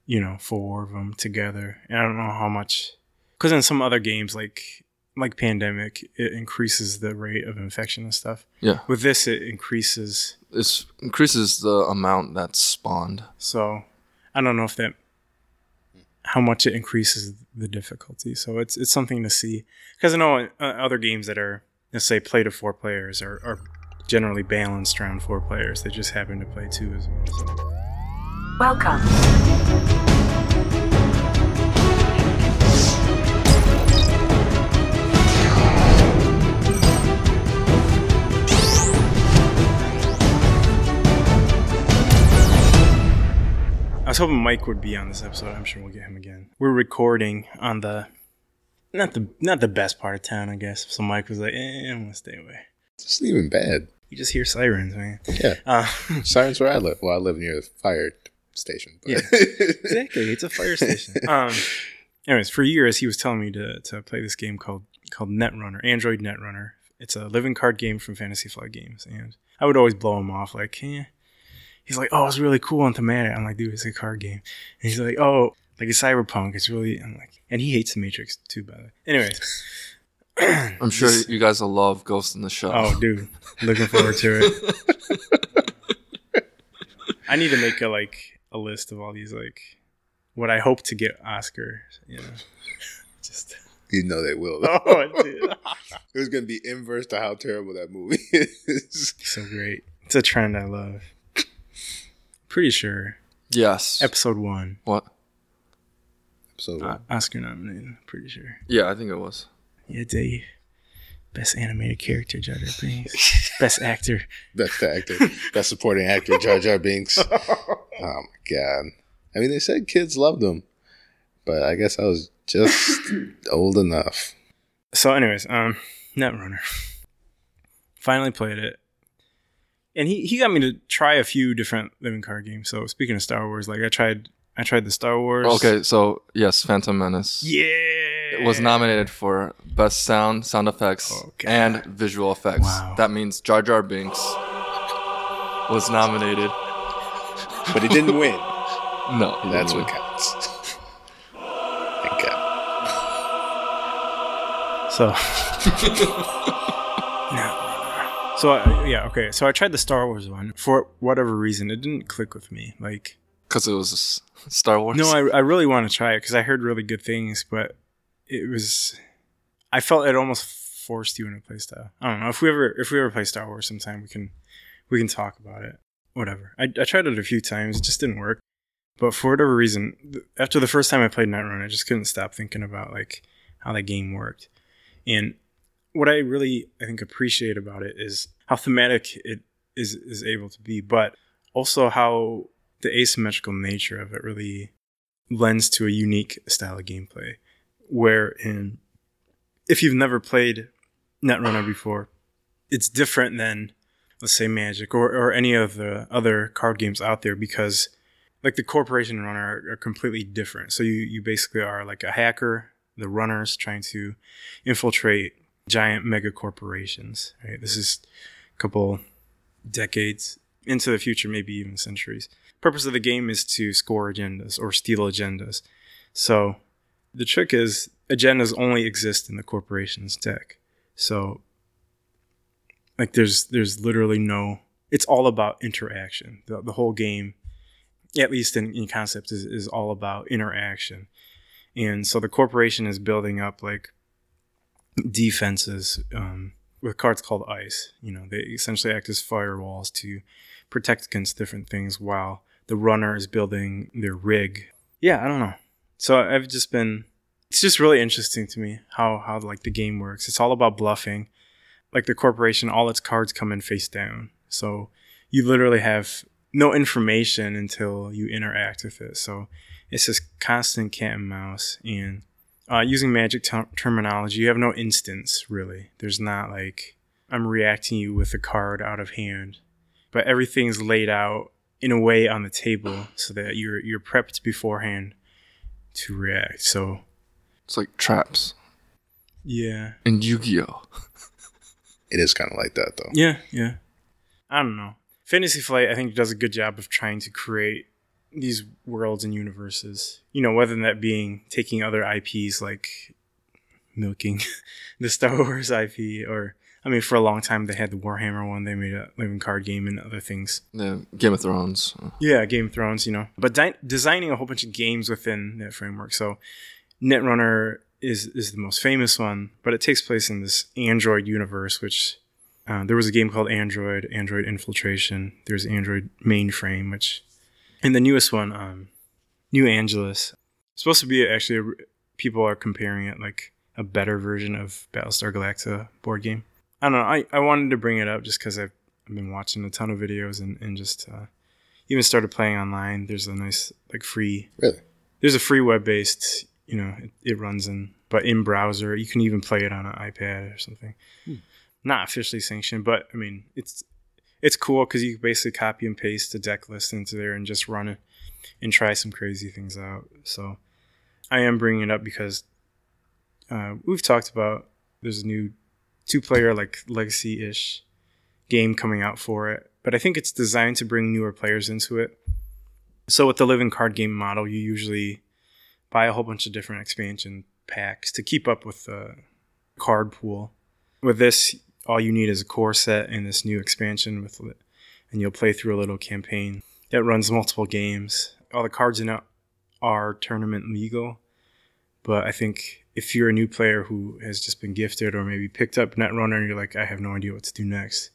you know, four of them together. And I don't know how much because in some other games like like pandemic, it increases the rate of infection and stuff. Yeah. With this, it increases. It increases the amount that's spawned. So I don't know if that how much it increases the difficulty. So it's it's something to see because I know uh, other games that are let's say play to four players are, are generally balanced around four players. They just happen to play two as well. So. Welcome. I was hoping Mike would be on this episode. I'm sure we'll get him again. We're recording on the not the not the best part of town, I guess. So Mike was like, eh, I'm gonna stay away. It's not even bad. You just hear sirens, man. Yeah. Uh, [laughs] Sirens where I live. Well, I live near the fire station. But Yeah. [laughs] exactly. It's a fire station. Um, anyways, for years he was telling me to to play this game called called Netrunner, Android Netrunner. It's a living card game from Fantasy Flight Games, and I would always blow him off like, eh. He's like, oh, it's really cool and thematic. I'm like, dude, it's a card game. And he's like, oh, like it's cyberpunk. It's really. I'm like, and he hates the Matrix too, by the way. Anyways, [clears throat] I'm sure you guys will love Ghost in the Shell. oh, dude, looking forward to it. [laughs] I need to make a like a list of all these like what I hope to get Oscar. You know, [laughs] just you know they will. oh, dude. [laughs] It was going to be inverse to how terrible that movie is. so great. It's a trend I love. Pretty sure yes. episode one what? So uh, Oscar nominated. Pretty sure. Yeah, I think it was. Yeah, Dave. Best animated character, Jar Jar Binks. [laughs] Best actor. best actor, best supporting actor, Jar Jar Binks. [laughs] Oh my god! I mean, they said kids loved him, but I guess I was just [laughs] old enough. So, anyways, um, Netrunner. Finally played it. And he, he got me to try a few different living card games. So speaking of Star Wars, like I tried I tried the Star Wars. Okay, so yes, Phantom Menace. Yeah. It was nominated for best sound, sound effects, Oh, and visual effects. Wow. That means Jar Jar Binks was nominated. But he didn't win. No, he That's didn't what win. counts. Thank God. So, no. [laughs] [laughs] So I, yeah, okay. So I tried the Star Wars one for whatever reason. It didn't click with me. Like, Because it was Star Wars. no, I, I really want to try it because I heard really good things, but it was. I felt it almost forced you into play style. I don't know if we ever if we ever play Star Wars sometime we can we can talk about it. Whatever. I, I tried it a few times. It just didn't work. But for whatever reason, th- after the first time I played Netrunner, I just couldn't stop thinking about like how that game worked. And what I really I think appreciate about it is how thematic it is is able to be, but also how the asymmetrical nature of it really lends to a unique style of gameplay. Wherein, if you've never played Netrunner before, it's different than let's say Magic or, or any of the other card games out there because like the corporation runner are, are completely different. So you you basically are like a hacker, the runners trying to infiltrate giant mega corporations. Right? This is a couple decades into the future, maybe even centuries. Purpose of the game is to score agendas or steal agendas. So the trick is agendas only exist in the corporation's deck. So like there's there's literally no it's all about interaction. The, the whole game, at least in, in concept, is, is all about interaction. And so the corporation is building up like defenses um, with cards called ice. You know, they essentially act as firewalls to protect against different things while the runner is building their rig. Yeah, I don't know. So I've just been it's just really interesting to me how how like the game works. It's all about bluffing. Like the corporation, all its cards come in face down. So you literally have no information until you interact with it. So it's this constant cat and mouse. And uh, using magic ter- terminology, you have no instance really. There's not like I'm reacting you with a card out of hand, but everything's laid out in a way on the table so that you're you're prepped beforehand to react. So It's like traps yeah, And Yu-Gi-Oh. [laughs] It is kind of like that though. Yeah, yeah. I don't know. Fantasy Flight, I think, does a good job of trying to create these worlds and universes. You know, whether that being taking other IPs like milking [laughs] the Star Wars IP. Or I mean, for a long time they had the Warhammer one. They made a living card game and other things. Yeah, Game of Thrones. Yeah, Game of Thrones, you know. But di- designing a whole bunch of games within that framework. So Netrunner is is the most famous one, but it takes place in this Android universe, which uh, there was a game called Android, Android Infiltration. There's Android Mainframe, which, and the newest one, um, New Angeles, supposed to be actually. A, people are comparing it like a better version of Battlestar Galactica board game. I don't know. I, I wanted to bring it up just because I've, I've been watching a ton of videos and, and just uh, even started playing online. There's a nice like free Really? there's a free web based you know it, it runs in but in browser you can even play it on an ipad or something not officially sanctioned but i mean it's it's cool because you basically copy and paste the deck list into there and just run it and try some crazy things out so i am bringing it up because uh, we've talked about there's a new two player like legacy-ish game coming out for it but i think it's designed to bring newer players into it so with the living card game model, you usually buy a whole bunch of different expansion packs to keep up with the card pool. With this, all you need is a core set and this new expansion with it, and you'll play through a little campaign that runs multiple games. All the cards in it are tournament legal, but I think if you're a new player who has just been gifted or maybe picked up Netrunner and you're like, I have no idea what to do next,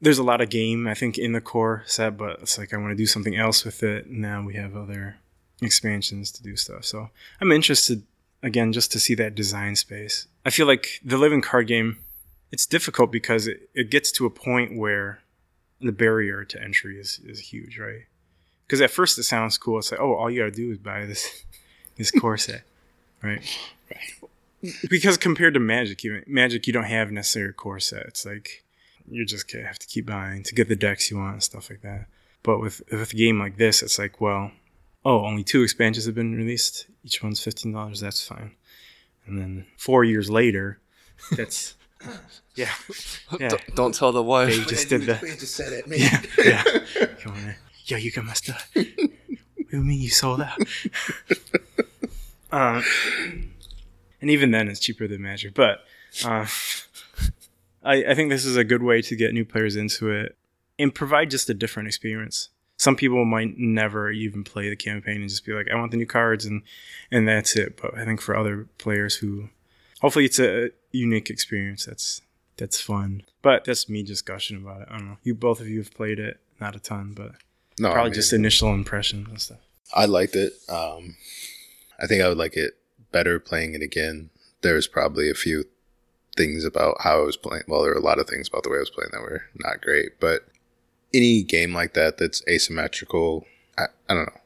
there's a lot of game I think in the core set, but it's like I want to do something else with it. Now we have other expansions to do stuff. So I'm interested again just to see that design space. I feel like the living card game it's difficult because it, it gets to a point where the barrier to entry is, is huge, right? Because at first it sounds cool. It's like, oh, all you gotta do is buy this [laughs] this core set, [laughs] right? Because compared to Magic, you Magic you don't have necessarily a core set. It's like you just gonna have to keep buying to get the decks you want and stuff like that. But with with a game like this, it's like, well, oh, only two expansions have been released. Each one's fifteen dollars. That's fine. And then four years later, [laughs] that's yeah, [laughs] yeah. Don't, don't tell the wife. You just did that. just said it, Yeah, yeah. [laughs] Come on, in. yo, you can my stuff. what do you mean you sold out? uh, and even then, it's cheaper than Magic. But uh, I, I think this is a good way to get new players into it and provide just a different experience. Some people might never even play the campaign and just be like, I want the new cards and and that's it. But I think for other players who hopefully it's a unique experience that's that's fun. But that's me just gushing about it. I don't know. You both of you have played it, not a ton, but No, I probably mean, just initial impressions and stuff. I liked it. Um, I think I would like it better playing it again. There's probably a few things about how I was playing. Well, there were a lot of things about the way I was playing that were not great, but any game like that that's asymmetrical, I, I don't know.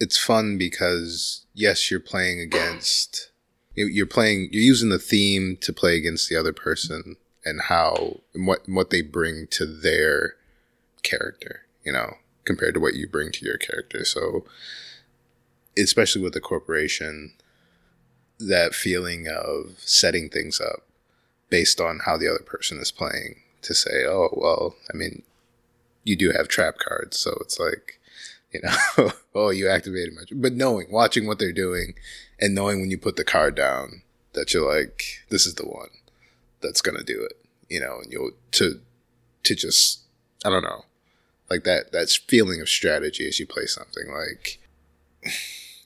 It's fun because yes, you're playing against. You- You're playing. You're using the theme to play against the other person and how and what what they bring to their character. You know, compared to what you bring to your character. So, especially with a corporation, that feeling of setting things up based on how the other person is playing to say, oh, well, I mean, you do have trap cards. So it's like, you know, [laughs] oh, you activated my, but knowing, watching what they're doing and knowing when you put the card down that you're like, this is the one that's to do it, you know, and you'll, to, to just, I don't know, like that, that feeling of strategy as you play something like,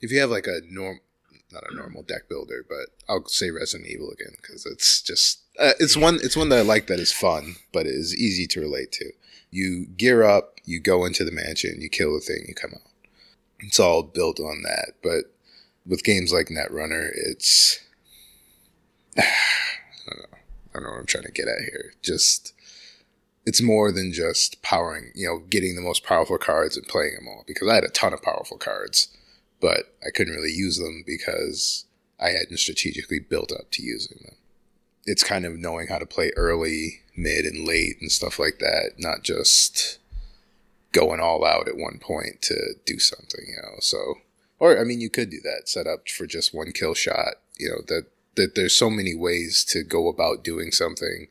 if you have like a norm, not a normal deck builder, but I'll say Resident Evil again because it's just uh, it's one it's one that I like that is fun, but it is easy to relate to. You gear up, you go into the mansion, you kill the thing, you come out. It's all built on that, but with games like Netrunner, it's [sighs] I don't know. I don't know what I'm trying to get at here. Just it's more than just powering, you know, getting the most powerful cards and playing them all. Because I had a ton of powerful cards, but I couldn't really use them because I hadn't strategically built up to using them. It's kind of knowing how to play early, mid, and late and stuff like that, not just going all out at one point to do something, you know. So, or I mean, you could do that, set up for just one kill shot, you know, that that there's so many ways to go about doing something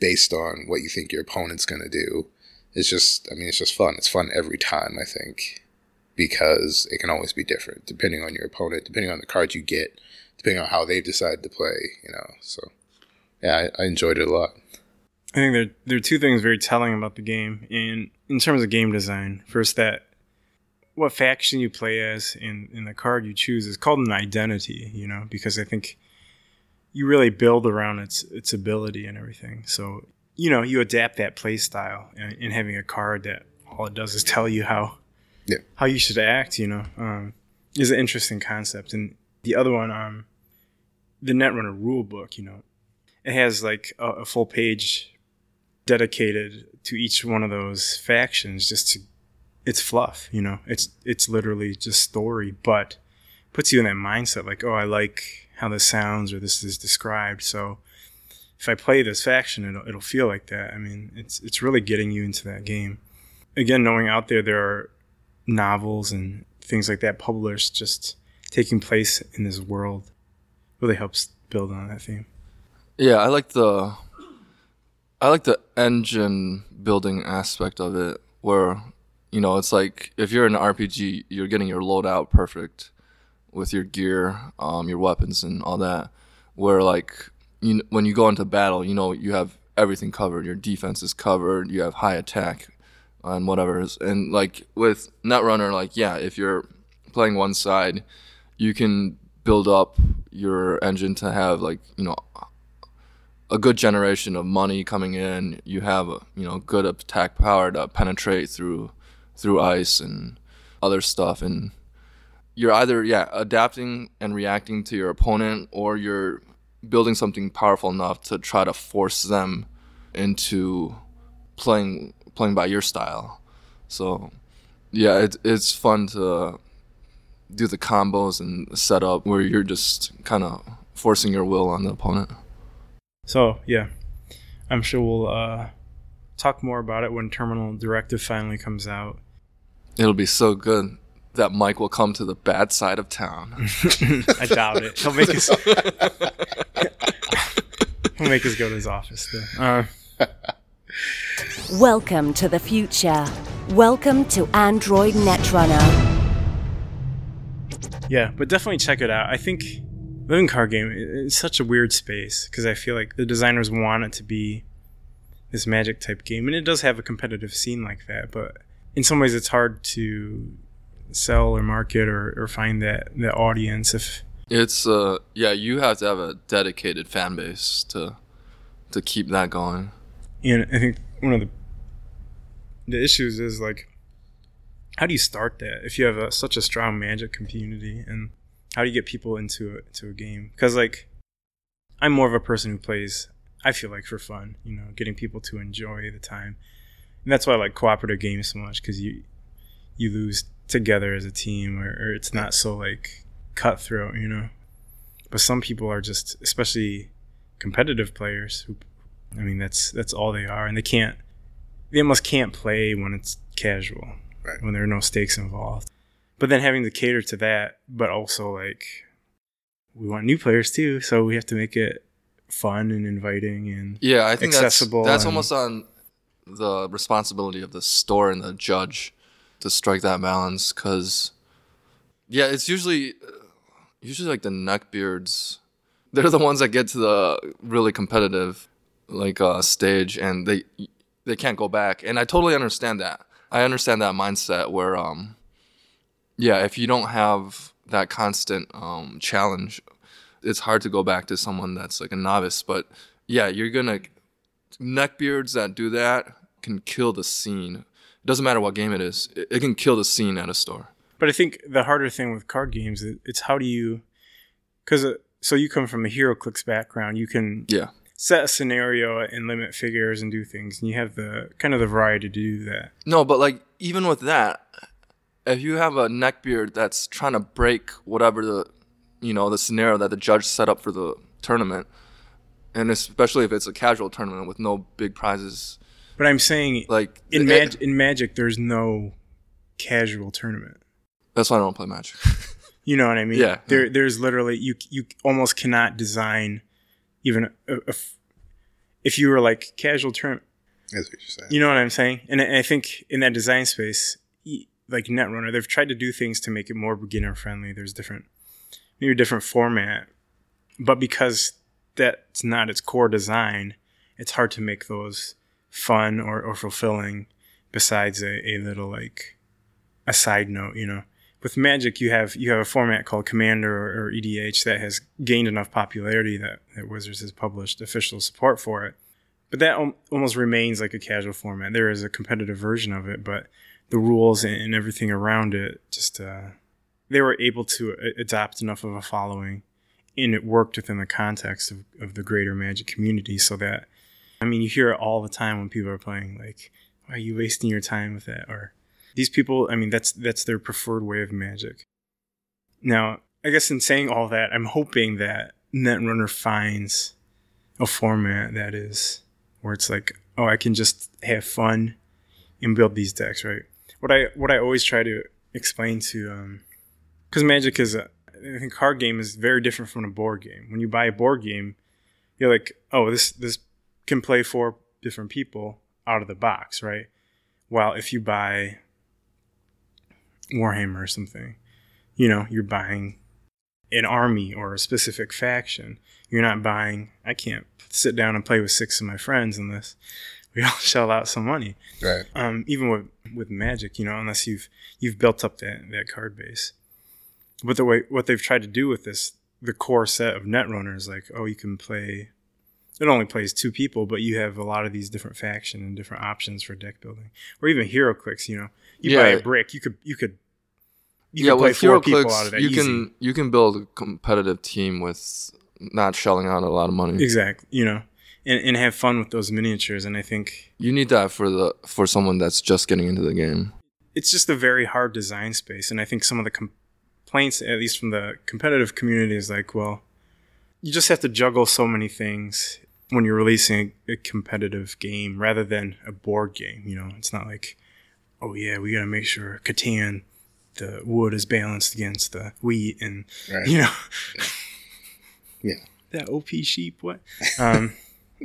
based on what you think your opponent's going to do. It's just, I mean, it's just fun. It's fun every time, I think, because it can always be different depending on your opponent, depending on the cards you get, depending on how they decide to play. You know, so yeah, I, I enjoyed it a lot. I think there there are two things very telling about the game in in terms of game design. First, that what faction you play as and, and the card you choose is called an identity. You know, because I think you really build around its its ability and everything. So you know you adapt that play style and, and having a card that all it does is tell you how Yeah. how you should act. You know, um, is an interesting concept. And the other one, um, the Netrunner rule book. You know, it has like a, a full page dedicated to each one of those factions just to it's fluff you know? It's it's literally just story but puts you in that mindset like oh i like how this sounds or this is described. So if i play this faction it'll, it'll feel like that. I mean it's it's really getting you into that game. Again knowing out there there are novels and things like that published just taking place in this world really helps build on that theme. Yeah, I like the I like the engine building aspect of it where you know, it's like if you're an RPG, you're getting your loadout perfect with your gear, um, your weapons and all that. Where like you when you go into battle, you know, you have everything covered. Your defense is covered, you have high attack and whatever. Is and like with Netrunner, like yeah, if you're playing one side, you can build up your engine to have like, you know, a good generation of money coming in. You have you know good attack power to penetrate through through ice and other stuff, and you're either yeah adapting and reacting to your opponent, or you're building something powerful enough to try to force them into playing playing by your style. So yeah, it's it's fun to do the combos and setup where you're just kind of forcing your will on the opponent. So yeah, I'm sure we'll uh, talk more about it when Terminal Directive finally comes out. It'll be so good that Mike will come to the bad side of town. [laughs] I doubt it. He'll make us. [laughs] he'll make us go to his office. Though. Uh, Welcome to the future. Welcome to Android Netrunner. yeah, but definitely check it out. I think living card game is such a weird space because I feel like the designers want it to be this magic type game, and it does have a competitive scene like that. But in some ways, it's hard to sell or market or, or find that that audience if it's uh yeah, you have to have a dedicated fan base to to keep that going. And I think one of the the issues is like, how do you start that if you have a, such a strong Magic community, and how do you get people into a, to a game? Because like, I'm more of a person who plays. I feel like for fun, you know, getting people to enjoy the time, and that's why I like cooperative games so much because you you lose together as a team, or, or it's not so like cutthroat, you know. But some people are just, especially competitive players who I mean, that's that's all they are, and they can't. They almost can't play when it's casual, Right. when there are no stakes involved. But then having to cater to that, but also like we want new players too, so we have to make it fun and inviting and Yeah, I think Accessible that's that's almost on the responsibility of the store and the judge to strike that balance cuz yeah, it's usually usually like the neckbeards. They're the ones that get to the really competitive like uh stage and they they can't go back. And I totally understand that. I understand that mindset where um yeah, if you don't have that constant um challenge, it's hard to go back to someone that's like a novice, but yeah, you're gonna neckbeards that do that can kill the scene. It doesn't matter what game it is; it, it can kill the scene at a store. But I think the harder thing with card games, it- it's how do you, because uh, so you come from a HeroClix background, you can Yeah, set a scenario and limit figures and do things, and you have the kind of the variety to do that. no, but like even with that, if you have a neckbeard that's trying to break whatever the, you know, the scenario that the judge set up for the tournament, and especially if it's a casual tournament with no big prizes, But I'm saying, like in it- mag- in Magic, there's no casual tournament. that's why I don't play Magic. [laughs] You know what I mean? Yeah. There, there's literally you you almost cannot design even a, a f- if you were like casual tournament. That's what you're saying. You know what I'm saying? And I I think in that design space, e- like Netrunner, they've tried to do things to make it more beginner friendly. There's different, maybe a different format but because that's not its core design, it's hard to make those fun or, or fulfilling besides a, a little like a side note, you know. With Magic you have you have a format called Commander or, or EDH that has gained enough popularity that, that Wizards has published official support for it. But that al- almost remains like a casual format. There is a competitive version of it, but the rules and, and everything around it just uh, they were able to adopt enough of a following and it worked within the context of, of the greater magic community so that i mean you hear it all the time when people are playing like are you wasting your time with that? Or these people i mean that's that's their preferred way of magic. Now i guess in saying all that i'm hoping that netrunner finds a format that is where it's like oh i can just have fun and build these decks right? What i what i always try to explain to um because magic is a I think card game is very different from a board game. When you buy a board game, you're like, oh, this this can play four different people out of the box, right? While if you buy Warhammer or something, you know, you're buying an army or a specific faction. You're not buying. I can't sit down and play with six of my friends unless [laughs] we all shell out some money. Right. Um, even with with Magic, you know, unless you've you've built up that that card base but the way what they've tried to do with this the core set of netrunners like oh you can play it only plays two people but you have a lot of these different faction and different options for deck building or even HeroClix you know you buy a brick you could you could you yeah, could play four people clicks, out of that you easy. can you can build a competitive team with not shelling out a lot of money. exactly you know and, and have fun with those miniatures and i think You need that for the for someone that's just getting into the game. it's just a very hard design space and i think some of the complaints at least from the competitive community is like well you just have to juggle so many things when you're releasing a, a competitive game rather than a board game you know? It's not like oh yeah we got to make sure catan the wood is balanced against the wheat and Right. you know? Yeah. that op sheep what? Um i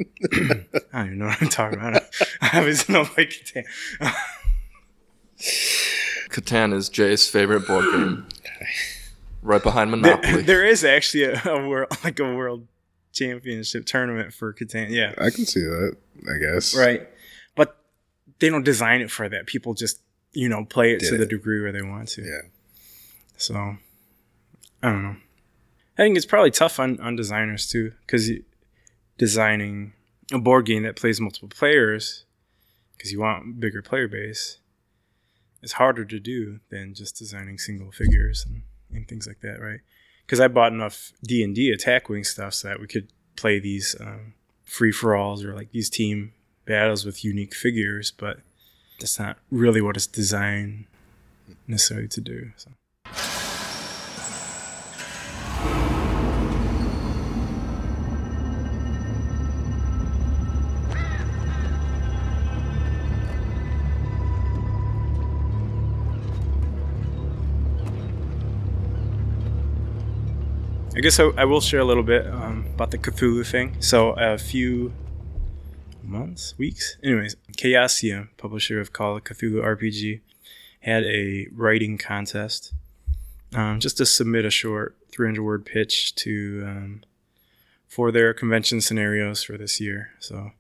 don't even know what i'm talking about. I obviously don't like catan [laughs] Catan is Jay's favorite board game. [gasps] Right behind There- Monopoly. there is actually a, a world like a world championship tournament for Catan. Yeah, I can see that. I guess. right. But they don't design it for that. People just you know play it Did to the degree where they want to. Yeah. So I don't know. I think it's probably tough on on designers too because designing a board game that plays multiple players because you want bigger player base is harder to do than just designing single figures and, and things like that, right? Because I bought enough D and D attack wing stuff so that we could play these um, free for alls or like these team battles with unique figures, but that's not really what it's designed necessarily to do. So. I guess I, I will share a little bit um, about the Cthulhu thing. So a few months, weeks, anyways, Chaosium, publisher of Call of Cthulhu RPG, had a writing contest um, just to submit a short 300 word pitch to um, for their convention scenarios for this year. So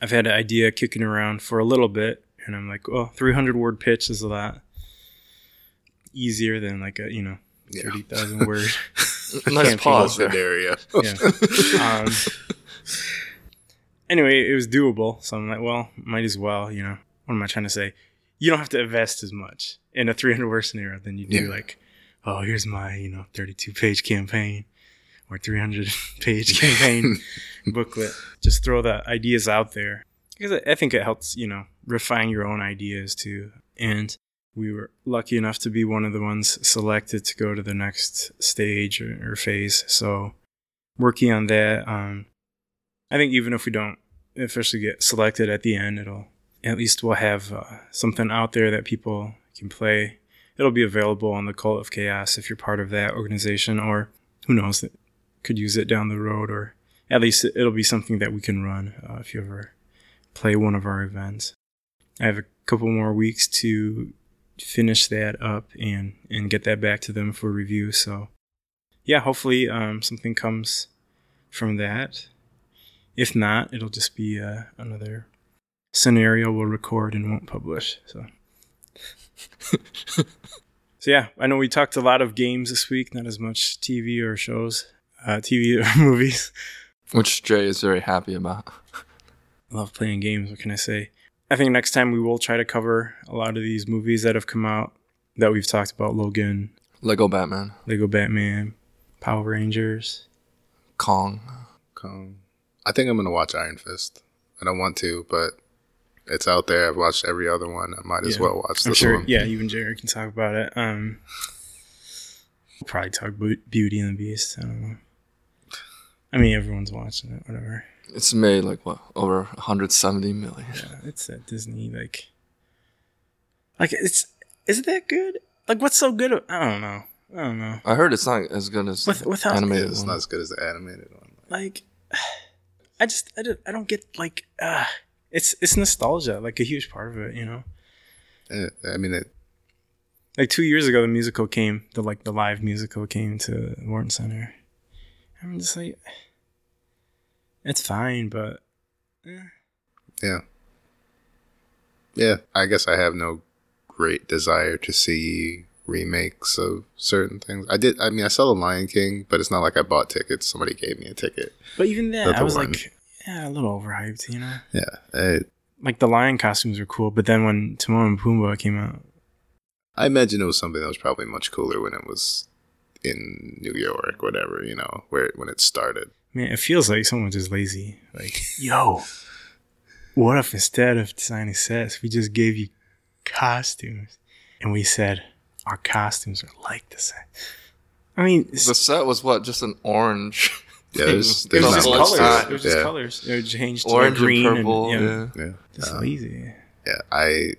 I've had an idea kicking around for a little bit, and I'm like, well, 300 word pitch is a lot easier than like a you know Yeah. 30,000 word. [laughs] nice pause there. area. yeah. [laughs] Um, anyway, it was doable. So I'm like, well, might as well, you know. What am I trying to say? You don't have to invest as much in a 300 word scenario than you do Yeah. like, oh, here's my, you know, 32 page campaign or 300 [laughs] page campaign booklet. Just throw the ideas out there. Because I- I think it helps, you know, refine your own ideas too. And we were lucky enough to be one of the ones selected to go to the next stage or, or phase. So working on that. Um, I think even if we don't officially get selected at the end, it'll at least we'll have uh, something out there that people can play. It'll be available on the Cult of Chaos if you're part of that organization, or who knows, that could use it down the road, or at least it'll be something that we can run uh, if you ever play one of our events. I have a couple more weeks to finish that up and and get that back to them for review. So yeah, hopefully um, something comes from that. If not, it'll just be uh, another scenario we'll record and won't publish. So. [laughs] so yeah, I know we talked a lot of games this week, not as much TV or shows, uh, TV or [laughs] movies. Which Jay is very happy about. I love playing games. What can I say? I think next time we will try to cover a lot of these movies that have come out that we've talked about: Logan, Lego Batman, Lego Batman, Power Rangers. Kong. Kong. I think I'm gonna watch Iron Fist. I don't want to, but it's out there. I've watched every other one. I might as well watch I'm this sure. one. Yeah, you and Jared can talk about it. Um, we'll probably talk Beauty and the Beast. I don't know. I mean, everyone's watching it. Whatever. It's made like what over 170 million. Yeah, it's at Disney. Like, like it's is it that good? Like, what's so good? I don't know. I don't know. I heard it's not as good as With- without- Yeah, animated. it's one. not as good as the animated one. Like, [sighs] I just I don't, I don't get like uh it's it's nostalgia, like a huge part of it. You know, Eh, I mean, it, like two years ago, the musical came, the like the live musical came to Wharton Center. I'm just like, it's fine, but eh. yeah, yeah. I guess I have no great desire to see remakes of certain things. I did. I mean, I saw The Lion King, but it's not like I bought tickets. Somebody gave me a ticket. but even that, Not I was one. like, yeah, a little overhyped, you know. Yeah, it, Like the lion costumes were cool, but then when Timon and Pumbaa came out, I imagine it was something that was probably much cooler when it was in New York, whatever. You know, where when it started. Man, it feels like someone just lazy. Like, yo, what if instead of designing sets, we just gave you costumes, and we said our costumes are like the set. I mean, The set was what? Just an orange. [laughs] Yeah, thing. there's- it was just colors. to it. It was just Yeah. colors. It were changed to orange green and purple. and, yeah. Yeah. just Um, lazy. Yeah, I,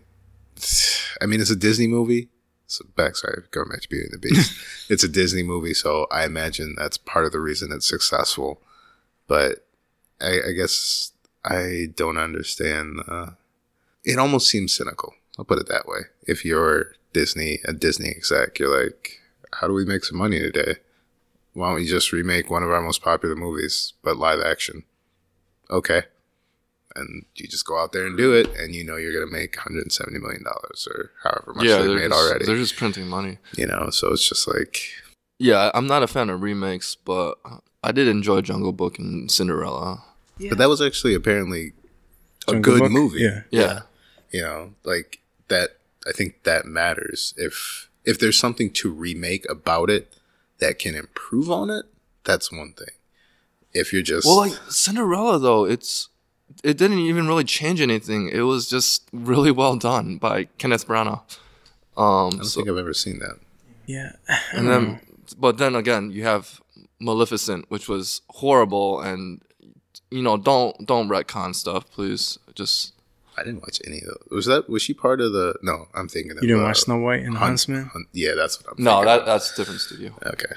[sighs] I mean, it's a Disney movie. So back, sorry, going back to Beauty and the Beast. [laughs] it's a Disney movie, so I imagine that's part of the reason it's successful. But I, I guess I don't understand. Uh, it almost seems cynical. I'll put it that way. If you're Disney, a Disney exec, you're like, how do we make some money today? Why don't you just remake one of our most popular movies, but live action? Okay and you just go out there and do it, and you know you're gonna make 170 million dollars or however much Yeah, they they're made just, already. they're just printing money. You know, so it's just like Yeah, I'm not a fan of remakes, but I did enjoy Jungle Book and Cinderella. But that was actually apparently a Jungle good Book? movie. Yeah. Yeah. You know, like that I think that matters. If if there's something to remake about it that can improve on it, that's one thing. If you're just Well, like Cinderella though, it's it didn't even really change anything. It was just really well done by Kenneth Branagh. I Um, don't so, think I've ever seen that. Yeah, and then, but then again, you have Maleficent, which was horrible, and you know, don't don't retcon stuff, please. Just I didn't watch any of those. Was that was she part of the? No, I'm thinking. you didn't of, watch Snow White and the Hun- Huntsman. Hun- yeah, that's what I'm. no, thinking that of. that's a different studio. okay.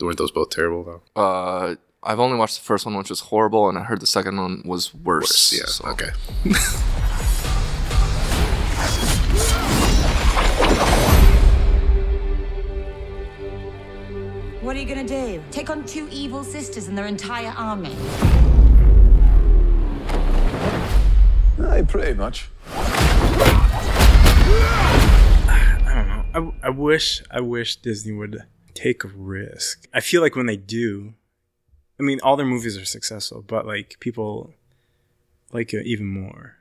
Weren't those both terrible though? Uh, I've only watched the first one, which was horrible, and I heard the second one was worse. Yeah. so- Okay. What are you gonna do? Take on two evil sisters and their entire army? I pretty much. I don't know. I, I wish I wish Disney would take a risk. I feel like when they do, I mean, all their movies are successful, but like people like it even more.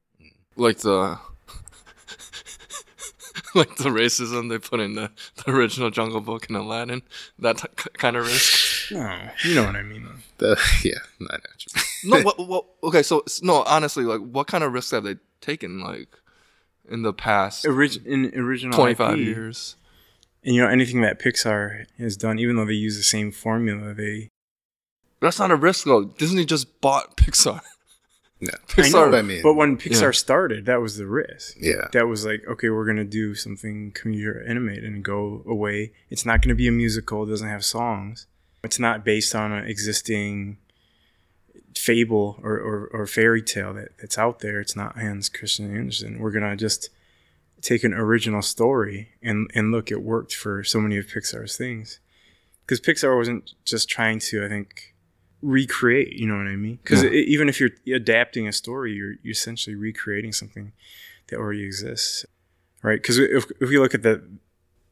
like the [laughs] like the racism they put in the, the original Jungle Book and Aladdin. That t- kind of risk. No, you know what I mean. The, yeah. Not actually. no, [laughs] what, what? Okay, so no, honestly, like, what kind of risks have they taken? Like, in the past Orig- in original twenty five years. and you know anything that Pixar has done, even though they use the same formula, they That's not a risk though. Disney just bought Pixar. No. [laughs] Pixar- I mean, But when Pixar Yeah. started, that was the risk. Yeah. That was like, okay, we're gonna do something computer animated and go away. It's not gonna be a musical. It doesn't have songs. It's not based on an existing fable or, or, or fairy tale that, that's out there. It's not Hans Christian Andersen. We're gonna just take an original story and and look, it worked for so many of Pixar's things. because Pixar wasn't just trying to, I think, recreate. You know what I mean? Because Yeah. even if you're adapting a story, you're you're essentially recreating something that already exists, right? Because if if we look at the,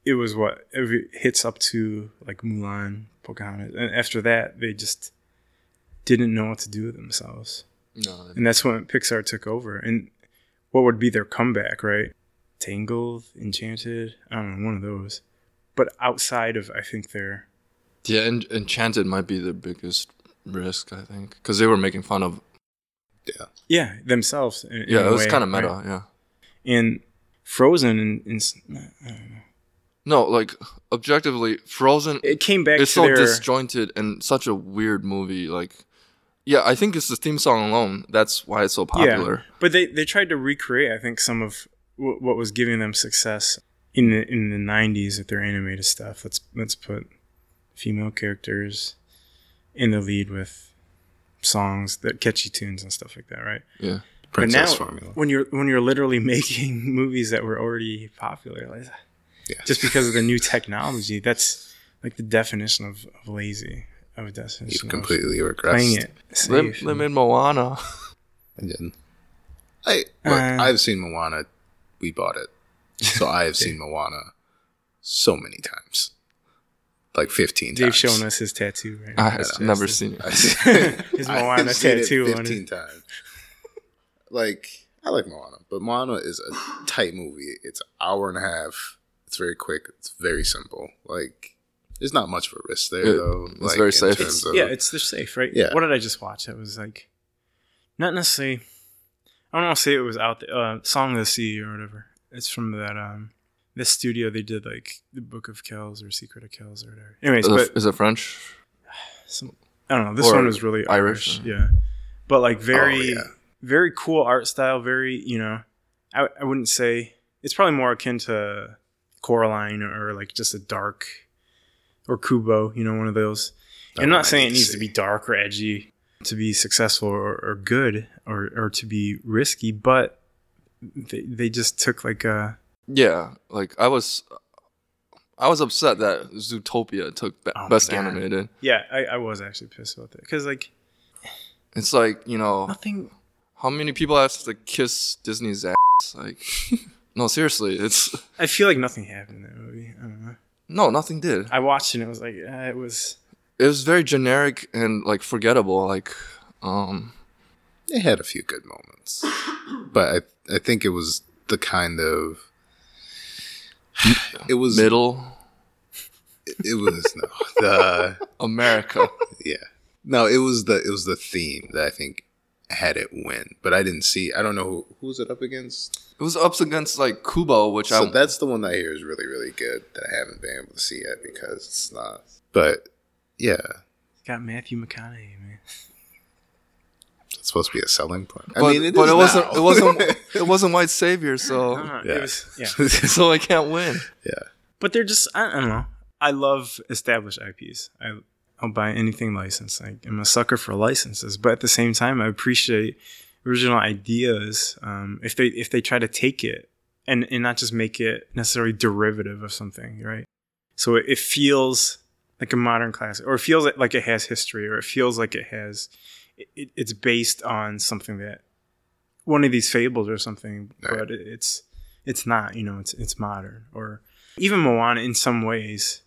it was what if it hits up to like Mulan, Pocahontas, and after that they just didn't know what to do with themselves, No, and that's when Pixar took over. And what would be their comeback, right? Tangled, Enchanted, I don't know, one of those. But outside of, I think their yeah, En- Enchanted might be the biggest risk, I think, because they were making fun of. Yeah. yeah themselves. In, in Yeah, a it was kind of meta. right? Yeah. And Frozen, and, and No, like objectively, Frozen. it came back it's so their disjointed and such a weird movie. Like, yeah, I think it's the theme song alone. That's why it's so popular. Yeah, but they they tried to recreate, I think, some of w- what was giving them success in the in the '90s with their animated stuff. Let's let's put female characters in the lead with songs that catchy tunes and stuff like that, right? Yeah. Princess but now, formula. when you're when you're literally [laughs] making movies that were already popular, like, Yeah. just because of the new [laughs] technology, that's like the definition of, of lazy. Of a definition You've of completely playing regressed. it They, safe. they made Moana. [laughs] I didn't. I look, Uh, I've seen Moana. We bought it, so I have seen Moana so many times, like fifteen Dave's times. shown us his tattoo right I That's have never [laughs] seen it. his I've Moana seen it tattoo on fifteen it. times. Like I like Moana, but Moana is a tight movie. It's an hour and a half. It's very quick. It's very simple. Like there's not much of a risk there It- though. it's like, very safe. It's, of- yeah, it's they're safe, right? Yeah. What did I just watch? It was like, not necessarily. I don't want to say it was out there. Uh, Song of the Sea or whatever. It's from that um, this studio. They did like the Book of Kells or Secret of Kells or whatever. Anyways, Is but it, is it French? some, I don't know. This Or one was really Irish, Irish. Yeah, but like oh, very, Oh, yeah. very cool art style. Very, you know, I I wouldn't say it's probably more akin to Coraline or like just a dark or Kubo. You know, one of those. That I'm not saying it to needs to be dark or edgy to be successful or, or good or, or to be risky, but they, they just took like a Yeah, like I was, I was upset that Zootopia took be- Oh best God. animated. yeah. I, I was actually pissed about that because like It's like you know, nothing. how many people have to kiss Disney's ass? Like, [laughs] no, seriously, it's [laughs] I feel like nothing happened in that movie. I don't know. no, nothing did. I watched it and it was like uh, it was It was very generic and like forgettable. Like, um, It had a few good moments, but I I think it was the kind of [sighs] it was middle It was no the [laughs] America. yeah no it was the it was the theme that I think had it win, but I didn't see. I don't know who who was it up against. It was up against like Kubo, which So I that's the one that I hear is really really good that I haven't been able to see yet because it's not. But yeah, got Matthew McConaughey, man. It's supposed to be a selling point. I but, mean, it but is it wasn't. now. It wasn't. [laughs] It wasn't White Savior, so don't. Yeah. Was yeah. [laughs] so I can't win. yeah. But they're just I, I don't know. I love established IPs. I I'll buy anything licensed. Like, I'm a sucker for licenses, but at the same time, I appreciate original ideas. Um, if they if they try to take it and and not just make it necessarily derivative of something, right? So it, it feels like a modern classic, or it feels like, like it has history, or it feels like it has it, it, it's based on something that one of these fables or something, Right. but it, it's it's not. You know, it's it's modern or even Moana in some ways.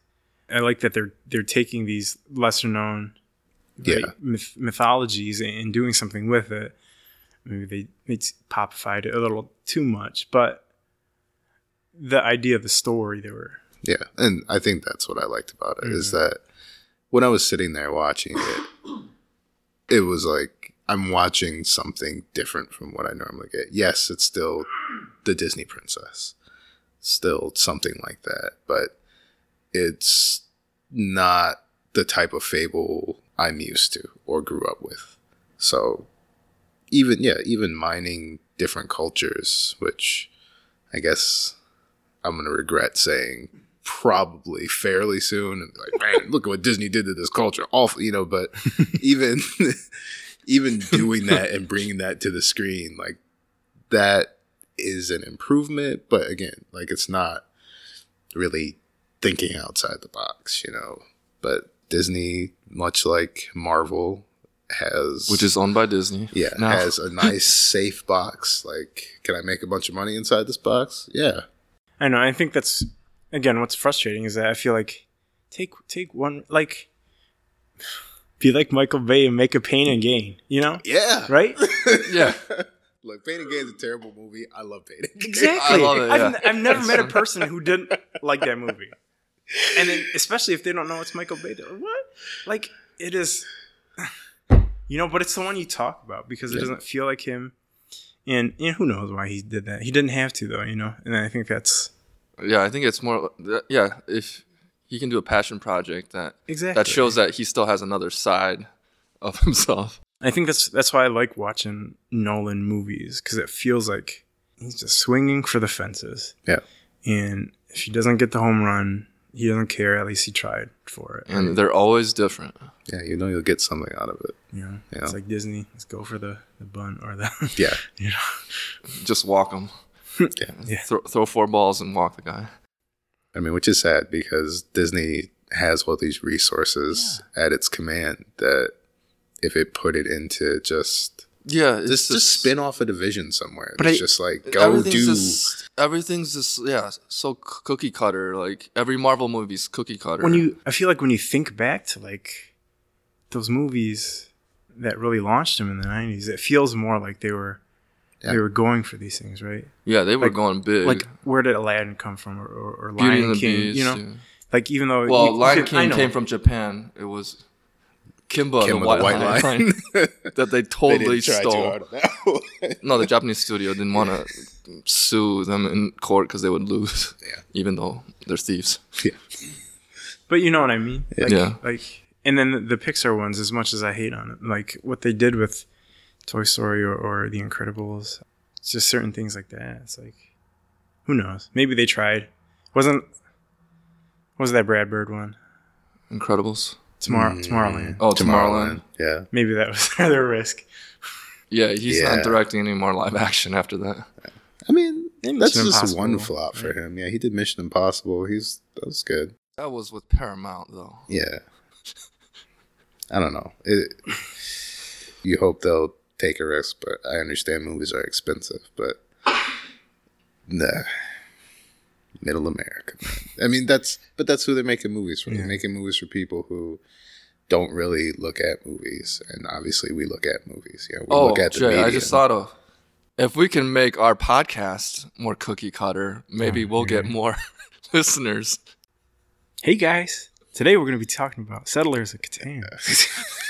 I like that they're they're taking these lesser known Yeah. myth- mythologies and doing something with it. Maybe they they popified it a little too much, but the idea of the story they were Yeah, and I think that's what I liked about it is mm-hmm. that when I was sitting there watching it, it was like I'm watching something different from what I normally get. Yes, it's still the Disney princess, still something like that, but it's not the type of fable I'm used to or grew up with. So even yeah, even mining different cultures, which I guess I'm gonna regret saying probably fairly soon. And like, man, look at what Disney did to this culture. Awful, you know. But [laughs] even [laughs] even doing that and bringing that to the screen, like that is an improvement. But again, like it's not really thinking outside the box, you know. but Disney, much like Marvel, has which is owned by Disney. yeah now. has a [laughs] nice safe box. Like, can I make a bunch of money inside this box? Yeah, I know. I think that's again what's frustrating is that I feel like take take one like be like Michael Bay and make a pain and gain. You know, yeah, right? [laughs] yeah. Look, Pain and Gain is a terrible movie. I love Pain and Gain. Exactly. I love it, I've, yeah. n- I've never met a [laughs] person who didn't like that movie. And then, especially if they don't know it's Michael Bay, they're like, what? Like, it is, [sighs] you know, but it's the one you talk about because it Yeah. doesn't feel like him. And, and who knows why he did that? He didn't have to, though, you know? And I think that's Yeah, I think it's more. Yeah, if he can do a passion project that exactly that shows that he still has another side of [laughs] himself. I think that's that's why I like watching Nolan movies because it feels like he's just swinging for the fences. Yeah. And if he doesn't get the home run, he doesn't care. At least he tried for it. And they're always different. Yeah, you know you'll get something out of it. You know, Yeah. it's like Disney. Let's go for the, the bun or the Yeah, [laughs] you know. Just walk him. Yeah. Yeah. Throw, throw four balls and walk the guy. I mean, which is sad because Disney has all these resources at its command that if it put it into just Yeah, it's just just spin off a division somewhere, But it's I- just like go everything's do. Just, everything's just yeah, so cookie cutter. Like every Marvel movie's cookie cutter. When you, I feel like when you think back to like those movies that really launched him in the '90s, it feels more like they were Yeah. they were going for these things, right? yeah, they were like- going big. Like where did Aladdin come from, or, or, or Beauty Lion and the King? Beast. you know, yeah. like even though Well, you- you Lion could- King came from Japan. It was Kimba, Kimba the White, Lion, [laughs] that they [laughs] They totally didn't try too stole. hard that. [laughs] No, the Japanese studio didn't want to sue them in court because they would lose, Yeah. even though they're thieves. yeah. But you know what I mean? Like, Yeah. Like, and then the, the Pixar ones, as much as I hate on it, like what they did with Toy Story or, or The Incredibles, it's just certain things like that. It's like, who knows? Maybe they tried. Wasn't was that Brad Bird one? Incredibles. Tomorrow, Mm. Tomorrowland. Oh, Tomorrowland. Yeah. Maybe that was [laughs] their risk. Yeah, he's Yeah. not directing any more live action after that. I mean, And that's Mission just one flop for him. Yeah, he did Mission Impossible. He's that was good. That was with Paramount, though. Yeah. I don't know. It, you hope they'll take a risk, but I understand movies are expensive. But nah, middle America. Man. I mean, that's but that's who they're making movies for. They're making movies for people who don't really look at movies, and obviously we look at movies. Yeah, we Oh, look at the Jay, I just thought of if we can make our podcast more cookie cutter, maybe Oh, we'll get more [laughs] listeners. Hey guys, today we're going to be talking about Settlers of Catan.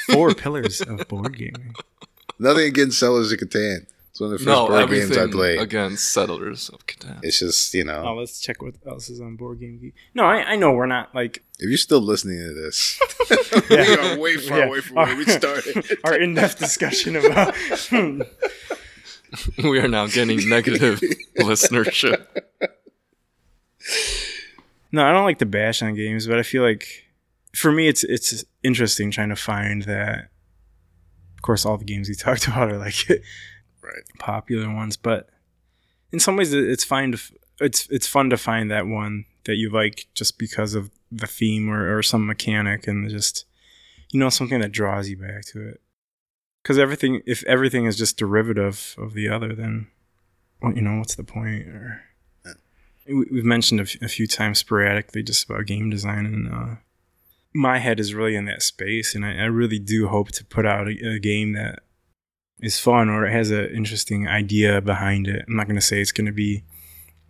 [laughs] Four pillars of board gaming. Nothing against Settlers of Catan. It's one of the first No, board games I everything played. against Settlers of Catan. It's just you know, Oh, let's check what else is on Board Game Geek. No, I, I know we're not like if you're still listening to this, [laughs] we are way far Yeah. away from where we started. [laughs] our in-depth discussion about [laughs] we are now getting negative listenership. No, I don't like to bash on games, but I feel like for me it's it's interesting trying to find that of course all the games we [laughs] talked about are like Right. popular ones, but in some ways it's fine to f- it's it's fun to find that one that you like just because of the theme or, or some mechanic and just you know something that draws you back to it. Cuz everything if everything is just derivative of the other then well, you know what's the point or we- we've mentioned a, f- a few times sporadically just about game design and uh, my head is really in that space and I, I really do hope to put out a, a game that is fun or it has an interesting idea behind it i'm not going to say it's going to be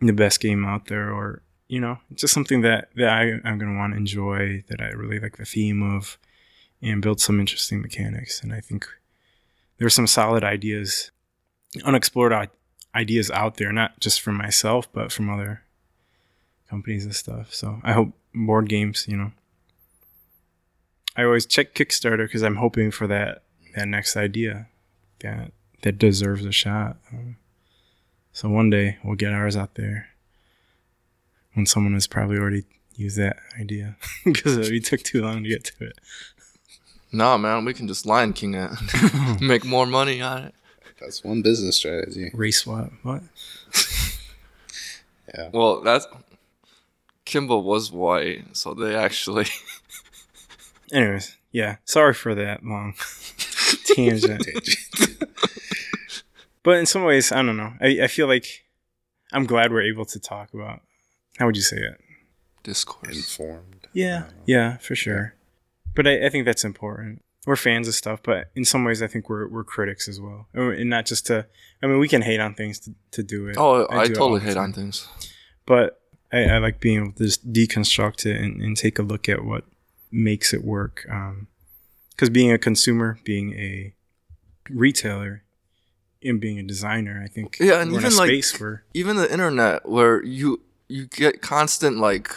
the best game out there or you know just something that, that I, i'm going to want to enjoy that i really like the theme of and build some interesting mechanics and i think there's some solid ideas unexplored ideas out there not just from myself but from other companies and stuff. So I hope board games, you know. I always check Kickstarter because I'm hoping for that that next idea that that deserves a shot. Um, so one day we'll get ours out there when someone has probably already used that idea [laughs] because we took too long to get to it. Nah, man, we can just Lion King it, [laughs] make more money on it. That's one business strategy. Race swap, what? Yeah. Well, that's Kimba was white, so they actually Anyways, yeah. Sorry for that long [laughs] tangent. but in some ways, I don't know. I, I feel like I'm glad we're able to talk about. How would you say it? Discourse. Informed. Yeah, yeah, for sure. But I, I think that's important. We're fans of stuff, but in some ways, I think we're we're critics as well, and not just to. I mean, we can hate on things to, to do it. Oh, I, do it totally hate on things. But I, I like being able to just deconstruct it and, and take a look at what makes it work. Because being a consumer, being a retailer, and being a designer, I think Yeah, and we're in a even like where even the internet where you you get constant like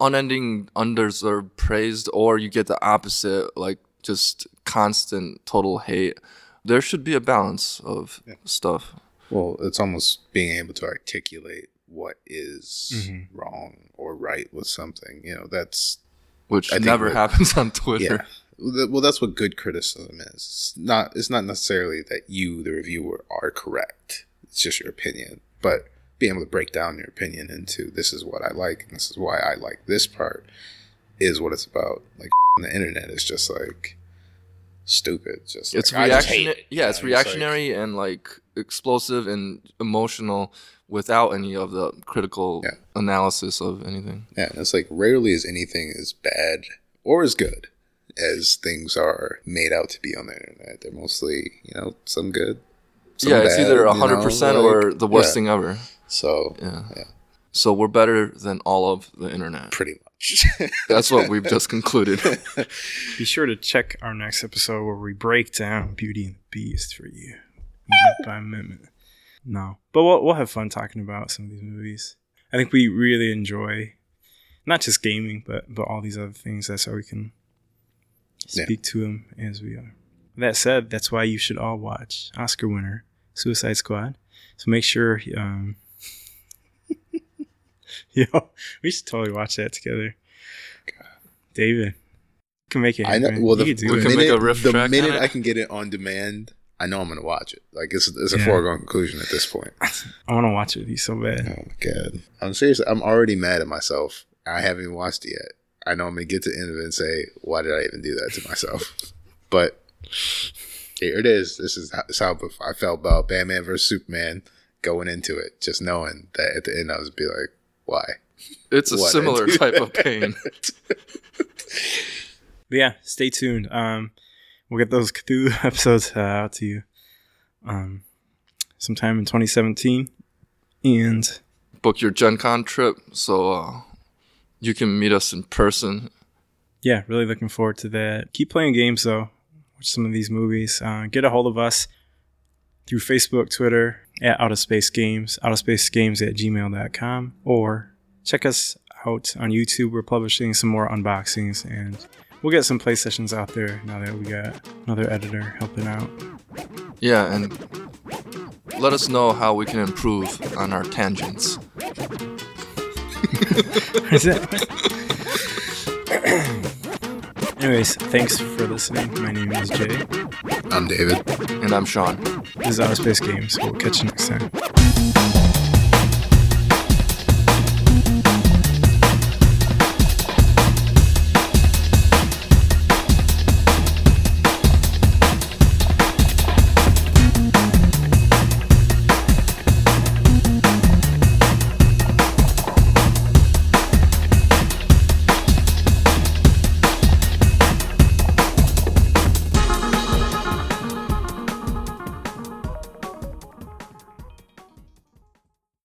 unending underserved praised or you get the opposite like just constant total hate. There should be a balance of stuff. Well, it's almost being able to articulate what is Mm-hmm. wrong or right with something. You know, that's Which never happens on Twitter. yeah. Well, that's what good criticism is. It's not. It's not necessarily that you, the reviewer, are correct. It's just your opinion. But being able to break down your opinion into this is what I like and this is why I like this part is what it's about. Like [laughs] the internet is just like stupid. Just It's like, reactionary. it. Yeah, it's know, like- reactionary and like explosive and emotional without any of the critical Yeah. analysis of anything. Yeah, it's like rarely is anything as bad or as good as things are made out to be on the internet. They're mostly, you know, some good. some yeah, it's bad, either you know, hundred percent like- or the worst yeah. thing ever. So Yeah. yeah, So we're better than all of the internet. pretty much. [laughs] That's what we've just concluded. [laughs] be sure to check our next episode where we break down Beauty and the Beast for you, minute by minute. No, but we'll we'll have fun talking about some of these movies. I think we really enjoy not just gaming, but but all these other things. That's how we can Yeah. speak to them as we are. That said, that's why you should all watch Oscar winner Suicide Squad. So make sure, um, [laughs] yo, we should totally watch that together. God. David, you can make it. I know. happen. Well, You the, can do the We can make minute, a riff the track minute. I can get it on demand, I know I'm going to watch it. Like it's it's a Yeah. foregone conclusion at this point. [laughs] I want to watch it with you so bad. Oh my god, I'm serious. I'm already mad at myself. I haven't even watched it yet. I know I'm gonna get to the end of it and say, "Why did I even do that to myself?" [laughs] but here it is. This is how, this is how I felt about Batman vs Superman going into it, just knowing that at the end I was be like, "Why?" It's a What, similar dude? type of pain. [laughs] But yeah, stay tuned. Um, we'll get those Cthulhu [laughs] episodes uh, out to you um, sometime in 2017. And Book your Gen Con trip so uh, you can meet us in person. yeah, really looking forward to that. Keep playing games though. Watch some of these movies. Uh, get a hold of us through Facebook, Twitter at Out of Space Games, Out of Space Games at gmail.com, or check us out on YouTube. We're publishing some more unboxings and we'll get some play sessions out there now that we got another editor helping out. Yeah, and let us know how we can improve on our tangents. [laughs] Is that? [coughs] Anyways, thanks for listening. My name is Jay. I'm David. And I'm Sean. This is Out of Space Games. We'll catch you next time.